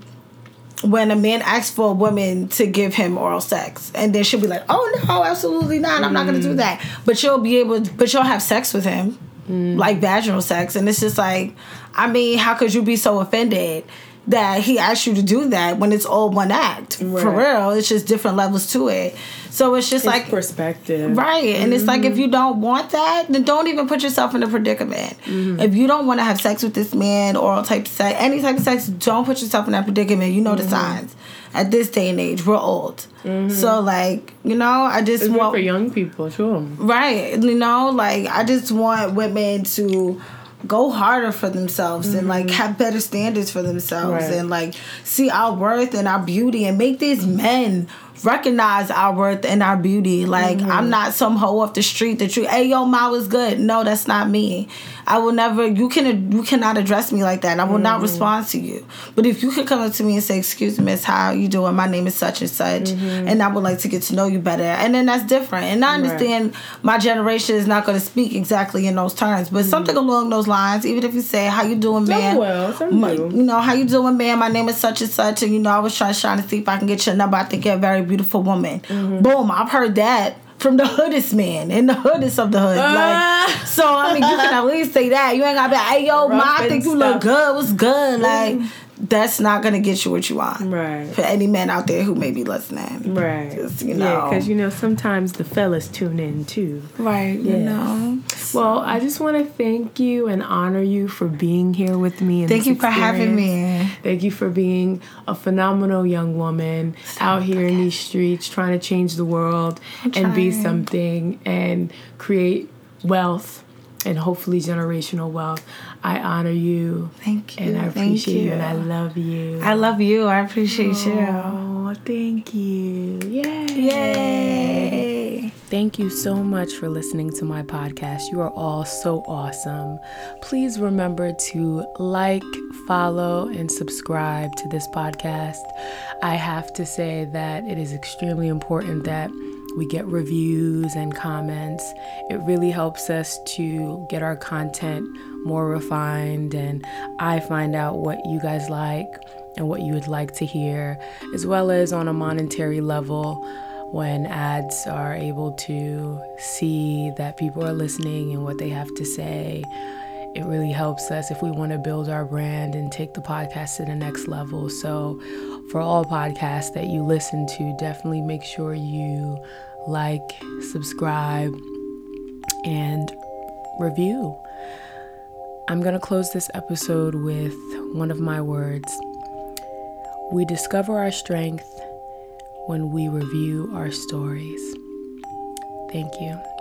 when a man asks for a woman to give him oral sex, and then she'll be like, "Oh no, absolutely not! I'm not gonna do mm. that." But you'll be able, to, but you'll have sex with him, mm. like vaginal sex, and it's just like, I mean, how could you be so offended? That he asked you to do that when it's all one act. Right. For real. It's just different levels to it. So it's just it's like perspective. Right. And mm-hmm. it's like if you don't want that, then don't even put yourself in a predicament. Mm-hmm. If you don't want to have sex with this man or all type of sex, any type of sex, don't put yourself in that predicament. You know mm-hmm. the signs. At this day and age, we're old. Mm-hmm. So like, you know, I just it's want for young people too. Right. You know, like I just want women to go harder for themselves mm-hmm. and like mm-hmm. have better standards for themselves right. and like see our worth and our beauty and make these men recognize our worth and our beauty. Like mm-hmm. I'm not some hoe off the street that you, hey yo, ma was good. No, that's not me. I will never. You can you cannot address me like that. I will mm-hmm. not respond to you. But if you could come up to me and say, "Excuse me, Miss, how you doing? My name is such and such, mm-hmm. and I would like to get to know you better," and then that's different. And I understand right. my generation is not going to speak exactly in those terms, but mm-hmm. something along those lines. Even if you say, "How you doing, man?" well, my, you know, how you doing, man? My name is such and such, and you know, I was trying, trying to see if I can get your number. I think you're very beautiful woman. Mm-hmm. Boom, I've heard that from the hoodest man in the hoodest of the hood. Uh, like, so I mean, you can at least say that. You ain't gotta be, like, hey yo, ma, I think you look good. What's good? Like, that's not gonna get you what you want. Right. For any man out there who may be listening. Right. Just, you know. Yeah, because you know sometimes the fellas tune in too. Right. You know. Well, I just want to thank you and honor you for being here with me. thank you for having me. Thank you for being a phenomenal young woman so out here in these streets trying to change the world and be something and create wealth and hopefully generational wealth. I honor you. Thank you. And I appreciate you. you. and I love you. I love you. I appreciate oh, you. Oh, thank you. Yay. Yay. Thank you so much for listening to my podcast. You are all so awesome. Please remember to like, follow, and subscribe to this podcast. I have to say that it is extremely important that we get reviews and comments. It really helps us to get our content more refined, and I find out what you guys like and what you would like to hear, as well as on a monetary level when ads are able to see that people are listening and what they have to say. It really helps us if we want to build our brand and take the podcast to the next level. So, for all podcasts that you listen to, definitely make sure you like, subscribe, and review. I'm going to close this episode with one of my words. We discover our strength when we review our stories. Thank you.